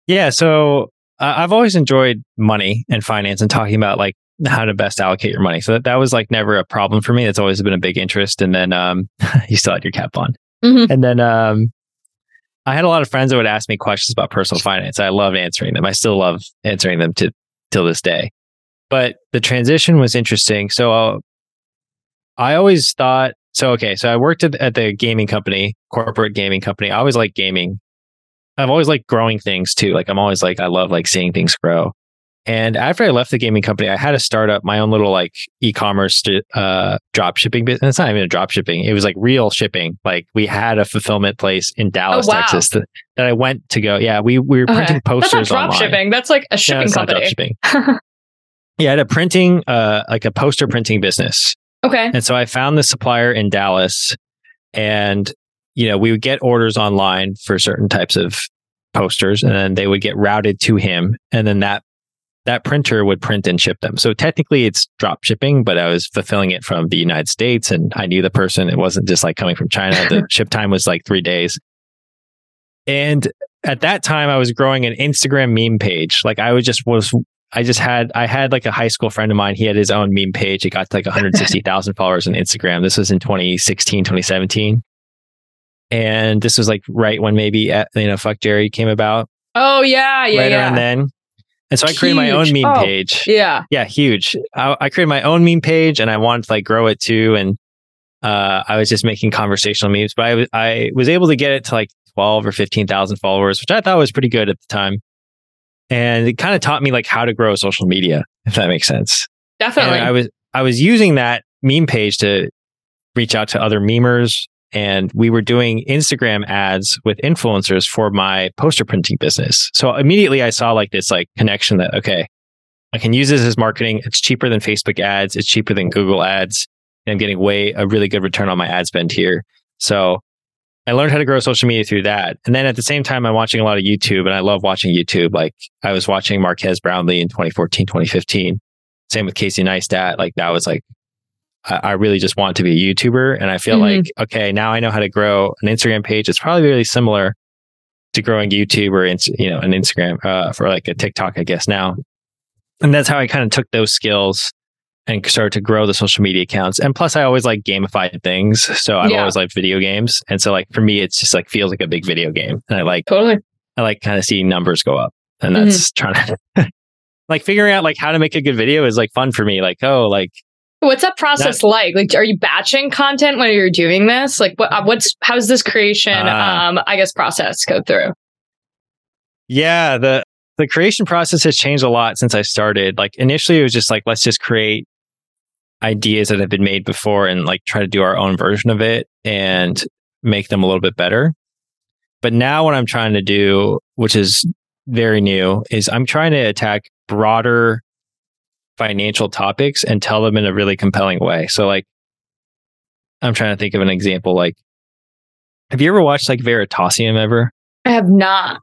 Yeah. So uh, I've always enjoyed money and finance and talking about like how to best allocate your money. So that, that was like never a problem for me. It's always been a big interest. And then um, *laughs* you still had your cap on. Mhm. And then um, I had a lot of friends that would ask me questions about personal finance. I loved answering them. I still love answering them to till this day. But the transition was interesting. So uh, I always thought so. Okay, so I worked at, at the gaming company, corporate gaming company. I always liked gaming. I've always liked growing things too. Like I'm always like I love like seeing things grow. And after I left the gaming company, I had to start up my own little like e-commerce uh drop shipping business. It's not even a drop shipping. It was like real shipping. Like we had a fulfillment place in Dallas, wow. Texas that, that I went to go. Yeah, we, we were Okay. printing That's not posters drop online. shipping. That's like a shipping not drop company. shipping. *laughs* Yeah, I had a printing uh like a poster printing business. Okay. And so I found the supplier in Dallas and you know, we would get orders online for certain types of posters and then they would get routed to him and then that that printer would print and ship them. So technically it's drop shipping, but I was fulfilling it from the United States and I knew the person. It wasn't just like coming from China. The *laughs* ship time was like 3 days. And at that time I was growing an Instagram meme page. Like I was just was I just had I had like a high school friend of mine. He had his own meme page. It got to like 160,000 followers on Instagram. This was in 2016, 2017. And this was like right when maybe uh, you know FuckJerry came about Oh yeah, yeah, right yeah. around then. And so I created my own meme Oh, page. Yeah. Yeah, huge. I, I created my own meme page and I wanted to like grow it too. And uh, I was just making conversational memes, but I was I was able to get it to like 12 or 15,000 followers, which I thought was pretty good at the time. And it kind of taught me like how to grow social media, if that makes sense. Definitely. And I was I was using that meme page to reach out to other memers and we were doing Instagram ads with influencers for my poster printing business. So immediately I saw like this like connection that okay, I can use this as marketing. It's cheaper than Facebook ads, it's cheaper than Google ads, and I'm getting way a really good return on my ad spend here. So I learned how to grow social media through that. And then at the same time, I'm watching a lot of YouTube and I love watching YouTube. Like I was watching Marques Brownlee in 2014, 2015. Same with Casey Neistat. Like that was like, I, I really just want to be a YouTuber. And I feel Mhm. like, okay, now I know how to grow an Instagram page. It's probably really similar to growing YouTube or, you know, an Instagram uh, for like a TikTok, I guess now. And that's how I kind of took those skills and started to grow the social media accounts. And plus, I always like gamified things. So I've Yeah. always liked video games. And so, like, for me, it's just like feels like a big video game. And I like, totally. I like kind of seeing numbers go up. And Mm-hmm. that's trying *laughs* to, like, figuring out like how to make a good video is like fun for me. Like, oh, like, What's that process like? Like, are you batching content when you're doing this? Like, what? uh, What's how's this creation? Ah. um, I guess process go through. yeah, the, the creation process has changed a lot since I started. Like, initially, it was just like, let's just create ideas that have been made before and like try to do our own version of it and make them a little bit better. But now what I'm trying to do, which is very new, is I'm trying to attack broader financial topics and tell them in a really compelling way. So like I'm trying to think of an example like have you ever watched like Veritasium ever? I have not.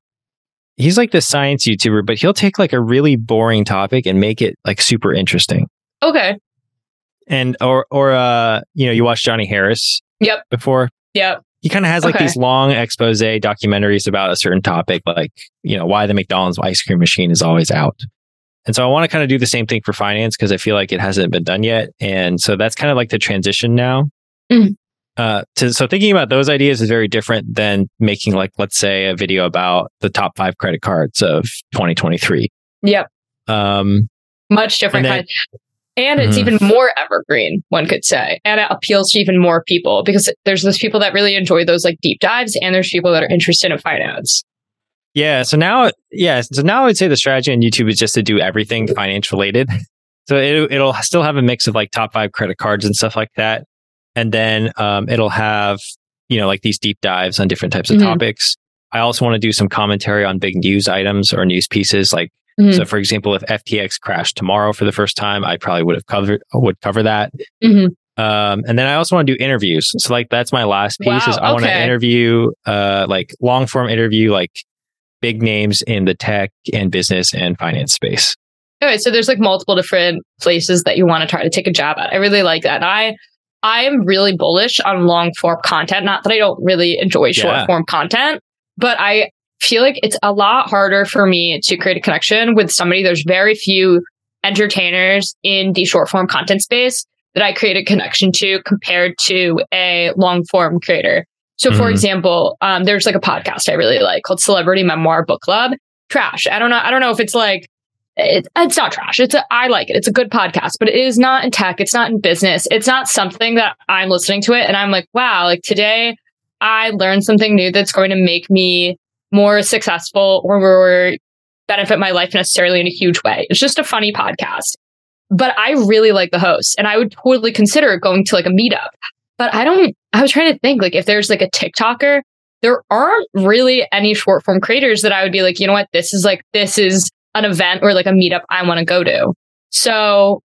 he's like the science YouTuber, but he'll take like a really boring topic and make it like super interesting. Okay. And or or uh, you know, you watch Johnny Harris Yep. before. Yep. He kind of has like Okay. these long expose documentaries about a certain topic, like, you know, why the McDonald's ice cream machine is always out. And so I want to kind of do the same thing for finance because I feel like it hasn't been done yet. And so that's kind of like the transition now. Mhm. Uh, to, so thinking about those ideas is very different than making like, let's say a video about the top five credit cards of 2023. Yep. Um, Much different And then- And it's Mhm. even more evergreen, one could say. And it appeals to even more people because there's those people that really enjoy those like deep dives and there's people that are interested in finance. Yeah. So now, yeah. So now I would say the strategy on YouTube is just to do everything finance related. *laughs* So it, it'll still have a mix of like top five credit cards and stuff like that. And then um, it'll have, you know, like these deep dives on different types of Mhm. topics. I also want to do some commentary on big news items or news pieces. Like, Mhm. so for example, if FTX crashed tomorrow for the first time, I probably would have covered, would cover that. Mhm. Um, and then I also want to do interviews. So like that's my last piece Wow, is I want to interview, uh, like long form interview, like big names in the tech and business and finance space. All right. so there's like multiple different places that you want to try to take a job at. I really like that. And I I am really bullish on long form content. Not that I don't really enjoy short Yeah. form content, but I feel like it's a lot harder for me to create a connection with somebody. There's very few entertainers in the short form content space that I create a connection to compared to a long form creator. So, for Mhm. example, um, there's like a podcast I really like called Celebrity Memoir Book Club. Trash. I don't know. I don't know if it's like it, it's not trash. It's a, I like it. It's a good podcast, but it is not in tech. It's not in business. It's not something that I'm listening to it and I'm like, wow, like today I learned something new that's going to make me more successful or, or benefit my life necessarily in a huge way. It's just a funny podcast. But I really like the host and I would totally consider going to like a meetup. But I don't, I was trying to think like if there's like a TikToker, there aren't really any short form creators that I would be like, you know what, this is like, this is an event or like a meetup I want to go to. So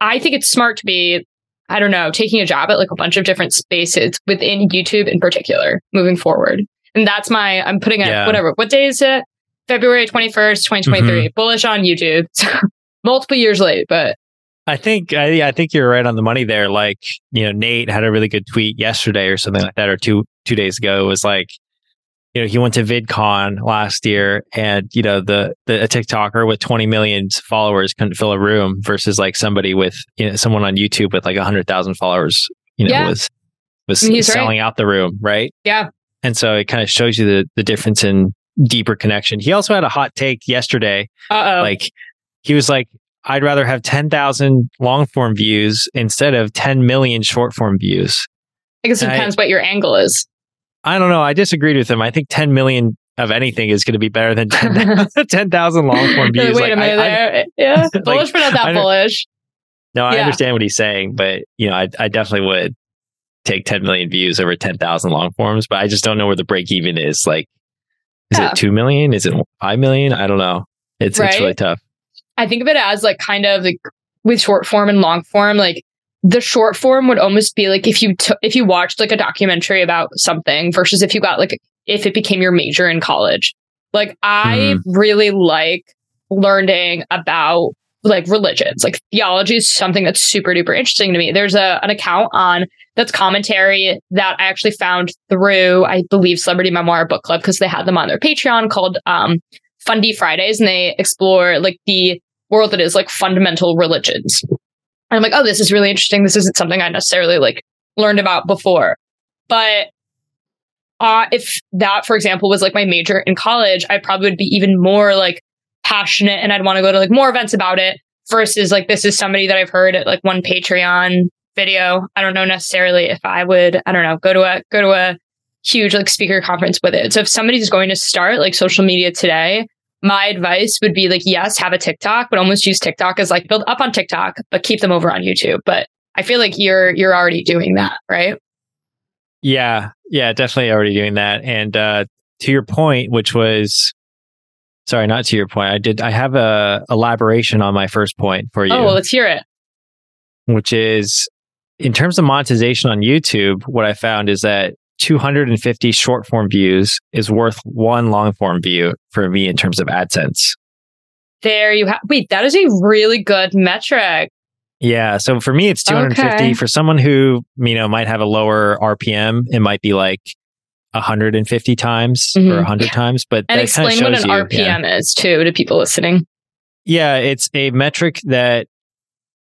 I think it's smart to be, I don't know, taking a job at like a bunch of different spaces within YouTube in particular moving forward. And that's my, I'm putting it, Yeah. whatever. What day is it? February 21st, 2023. Mm-hmm. Bullish on YouTube. *laughs* Multiple years late, but I think I, I think you're right on the money there. Like you know, Nate had a really good tweet yesterday or something like that, or two two days ago. It was like, you know, he went to VidCon last year, and you know, the the a TikToker with 20 million followers couldn't fill a room versus like somebody with you know someone on YouTube with like hundred thousand followers, you know, Yeah. was was He's right. selling out the room, right? Yeah. And so it kind of shows you the the difference in deeper connection. He also had a hot take yesterday uh oh. like he was like i'd rather have 10,000 long form views instead of 10 million short form views I guess it I- depends what your angle is. i don't know i disagreed with him i think 10 million of anything is going to be better than 10 *laughs* *laughs* 10,000 long form views Wait Like, a minute I- I- there. yeah. *laughs* bullish, but not that bullish. no i Yeah. understand what he's saying but you know i, I definitely would take 10 million views over 10,000 long forms but i just don't know where the break even is like is Yeah. it 2 million is it 5 million i don't know it's it's really tough I think of it as like kind of like with short form and long form, like the short form would almost be like if you took if you watched like a documentary about something versus if you got like if it became your major in college. Like I really like learning about like religions. Like theology is something that's super duper interesting to me. There's a an account on that's commentary that I actually found through I believe Celebrity Memoir Book Club because they had them on their Patreon called um Fundie Fridays and they explore like the world that is like fundamental religions. And I'm like, oh, this is really interesting. This isn't something I necessarily like learned about before. But uh, if that, for example, was like my major in college, I probably would be even more like passionate and I'd want to go to like more events about it versus like this is somebody that I've heard at like one Patreon video. I don't know necessarily if I would, I don't know, go to a go to a huge like speaker conference with it. So if somebody's going to start like social media today, my advice would be like, yes, have a TikTok, but almost use TikTok as like build up on TikTok, but keep them over on YouTube. But I feel like you're you're already doing that, right? Yeah, yeah, definitely already doing that. And uh, to your point, which was, sorry, not to your point. I did. I have a elaboration on my first point for you, Oh, well, let's hear it. which is in terms of monetization on YouTube. What I found is that 250 short form views is worth one long form view for me in terms of AdSense. There you have. Wait, that is a really good metric. Yeah. So for me, it's 250. Okay. For someone who, you know, might have a lower RPM, it might be like 150 times Mhm. or 100 times. But And that kind of explain what an you. RPM Yeah. is too to people listening. yeah. It's a metric that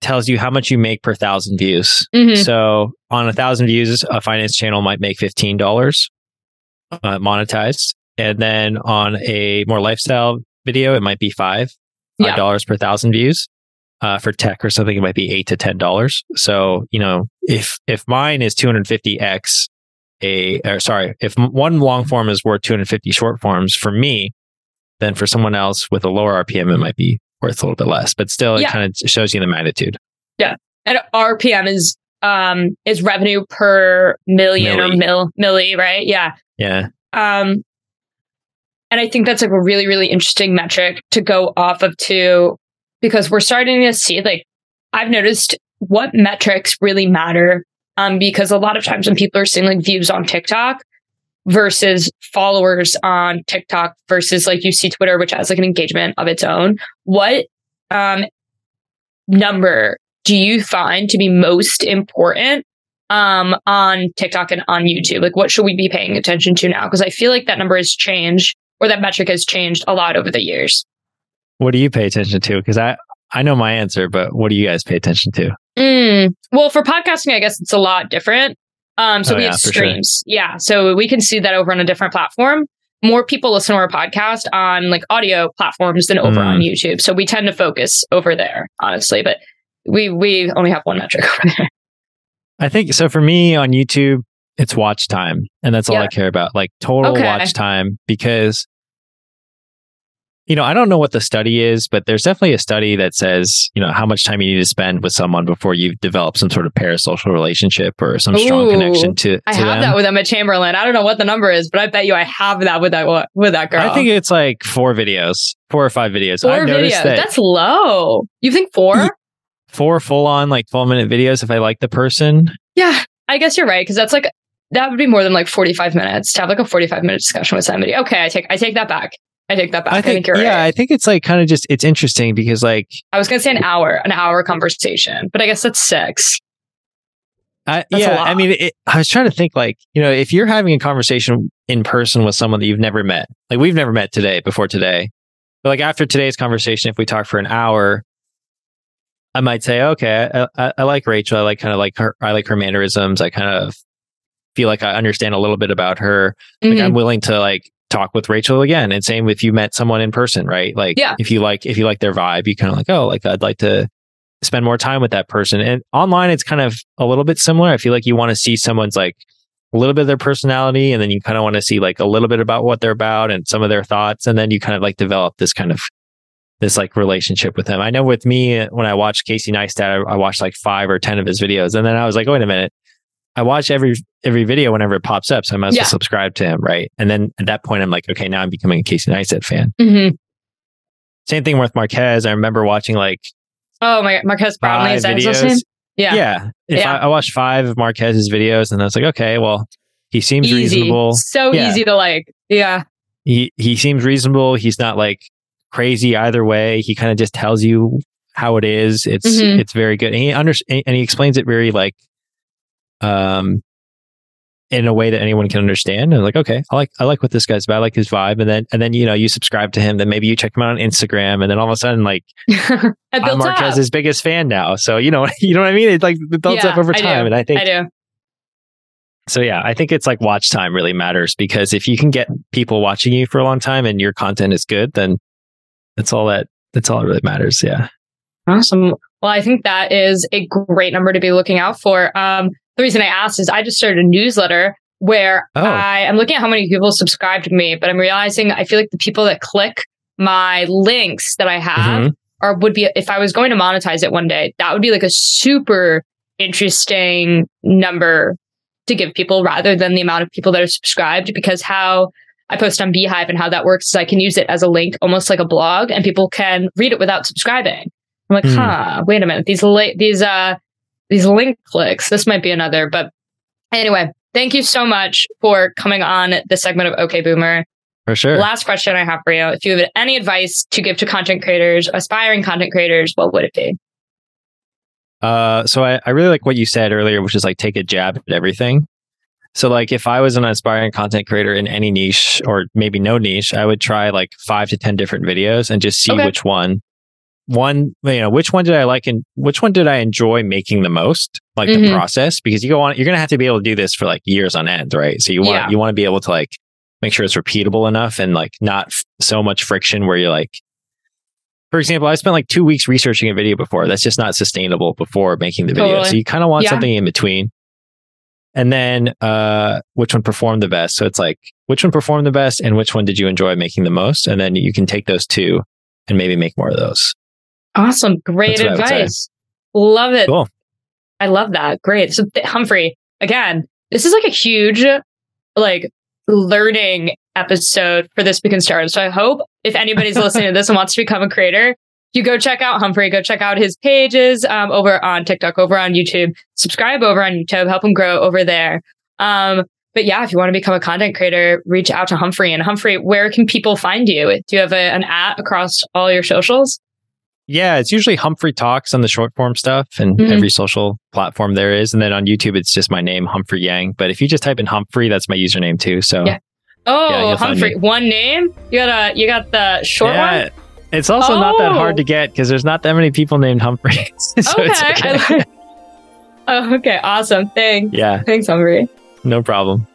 tells you how much you make per thousand views. Mhm. So on a thousand views, a finance channel might make $15 uh, monetized. And then on a more lifestyle video, it might be five, Yeah. five dollars per thousand views. Uh, for tech or something, it might be eight to ten dollars. So you know, if if mine is 250x a, or sorry, if one long form is worth 250 short forms for me, then for someone else with a lower RPM, it might be worth a little bit less. But still, it Yeah. kind of shows you the magnitude. Yeah. And RPM is um is revenue per million or Milli. mil milli, right? Yeah. Yeah. Um, and I think that's like a really, really interesting metric to go off of too, because we're starting to see like I've noticed what metrics really matter. Um, because a lot of times when people are seeing like views on TikTok versus followers on TikTok versus like you see Twitter, which has like an engagement of its own, what um number do you find to be most important um, on TikTok and on YouTube? Like, what should we be paying attention to now? Because I feel like that number has changed or that metric has changed a lot over the years. What do you pay attention to? Because I I know my answer, but what do you guys pay attention to? Mm. Well, for podcasting, I guess it's a lot different. Um, so Oh, we yeah, have for sure. streams. Yeah. So we can see that over on a different platform. More people listen to our podcast on like audio platforms than over Mm. on YouTube. So we tend to focus over there, honestly. But we we only have one metric *laughs* over there. I think so. For me on YouTube, it's watch time, and that's all Yeah. I care about. Like total Okay. watch time, because you know I don't know what the study is, but there's definitely a study that says you know how much time you need to spend with someone before you develop some sort of parasocial relationship or some strong connection to. to I have them. that with Emma Chamberlain. I don't know what the number is, but I bet you I have that with that with that girl. I think it's like four videos, four or five videos. four I've noticed videos. that That's low. You think four? *laughs* four full on like 12 minute videos if I like the person. Yeah, I guess you're right because that's like that would be more than like 45 minutes to have like a 45 minute discussion with somebody. Okay, I take I take that back. I take that back. I think, you're yeah, right. I think it's like kind of just it's interesting because like I was gonna say an hour, an hour conversation, but I guess that's six. I, That's yeah. I mean, it, I was trying to think like, you know, if you're having a conversation in person with someone that you've never met, like we've never met today before today, but like after today's conversation, if we talk for an hour, I might say, okay, I, I, I like Rachel. I like kind of like her. I like her mannerisms. I kind of feel like I understand a little bit about her. Like Mhm. I'm willing to like talk with Rachel again. And same if you met someone in person, right? Like Yeah. if you like if you like their vibe, you kind of like, oh, like I'd like to spend more time with that person. And online it's kind of a little bit similar. I feel like you want to see someone's like a little bit of their personality and then you kind of want to see like a little bit about what they're about and some of their thoughts and then you kind of like develop this kind of this like relationship with them. I know with me when I watched Casey Neistat, I, I watched like five or ten of his videos, and then I was like, wait a minute, I watch every every video whenever it pops up, so I might as Yeah. well subscribe to him, right? And then at that point, I'm like, okay, now I'm becoming a Casey Neistat fan. Mhm. Same thing with Marques. I remember watching like Oh my, Marques Brownlee five is that his videos. name? Yeah, Yeah, if Yeah. I, I watched five of Marques's videos, and I was like, okay, well, he seems easy, reasonable. so Yeah. easy to like. Yeah, He he seems reasonable. He's not like crazy either way. He kind of just tells you how it is. It's Mhm. it's very good. And he under and he explains it very like um in a way that anyone can understand. And like, okay, I like I like what this guy's about. I like his vibe. And then and then you know you subscribe to him. Then maybe you check him out on Instagram. And then all of a sudden, like *laughs* I I'm. Marques's biggest fan now. So you know *laughs* you know what I mean. It's like it builds Yeah, up over I time. And I think I do. so yeah, I think it's like watch time really matters because if you can get people watching you for a long time and your content is good, then that's all that that's all that really matters. Yeah. Awesome. Well, I think that is a great number to be looking out for. Um, the reason I asked is I just started a newsletter where Oh. I am looking at how many people subscribe to me, but I'm realizing I feel like the people that click my links that I have Mhm. or would be if I was going to monetize it one day, that would be like a super interesting number to give people rather than the amount of people that are subscribed because how I post on beehiiv and how that works is I can use it as a link, almost like a blog, and people can read it without subscribing. I'm like, Hmm. huh, wait a minute. These li- these uh these link clicks, this might be another, but anyway, thank you so much for coming on this segment of OK Boomer. For sure. Last question I have for you. If you have any advice to give to content creators, aspiring content creators, what would it be? Uh, so I, I really like what you said earlier, which is like take a jab at everything. So like if I was an aspiring content creator in any niche or maybe no niche, I would try like five to 10 different videos and just see Okay. which one, one, you know, which one did I like and which one did I enjoy making the most, like the Mhm. process, because you go on, you're going to have to be able to do this for like years on end, right? So you want, Yeah. you want to be able to like make sure it's repeatable enough and like not f- so much friction where you're like, for example, I spent like two weeks researching a video before. That's just not sustainable before making the video. Totally. So you kind of want Yeah. something in between. And then uh, which one performed the best? So it's like which one performed the best and which one did you enjoy making the most? And then you can take those two and maybe make more of those. Awesome. Great That's what I would say. advice. Love it. Cool. I love that. Great. So th- Humphrey, again, this is like a huge like learning episode for this Beacon Stars. So I hope if anybody's *laughs* listening to this and wants to become a creator, you go check out Humphrey, go check out his pages um, over on TikTok, over on YouTube, subscribe over on YouTube, help him grow over there. Um, but yeah, if you want to become a content creator, reach out to Humphrey. And Humphrey, where can people find you? Do you have a, an at across all your socials? Yeah, it's usually Humphrey Talks on the short form stuff and Mhm. every social platform there is. And then on YouTube, it's just my name, Humphrey Yang. But if you just type in Humphrey, that's my username too. So Yeah. Oh, Yeah, Humphrey, one name? You got a you got the short Yeah, one? It's also not that hard Oh. to get because there's not that many people named Humphrey. *laughs* so okay. it's okay. *laughs* Oh, okay, awesome. Thanks. yeah, Thanks, Humphrey. no problem.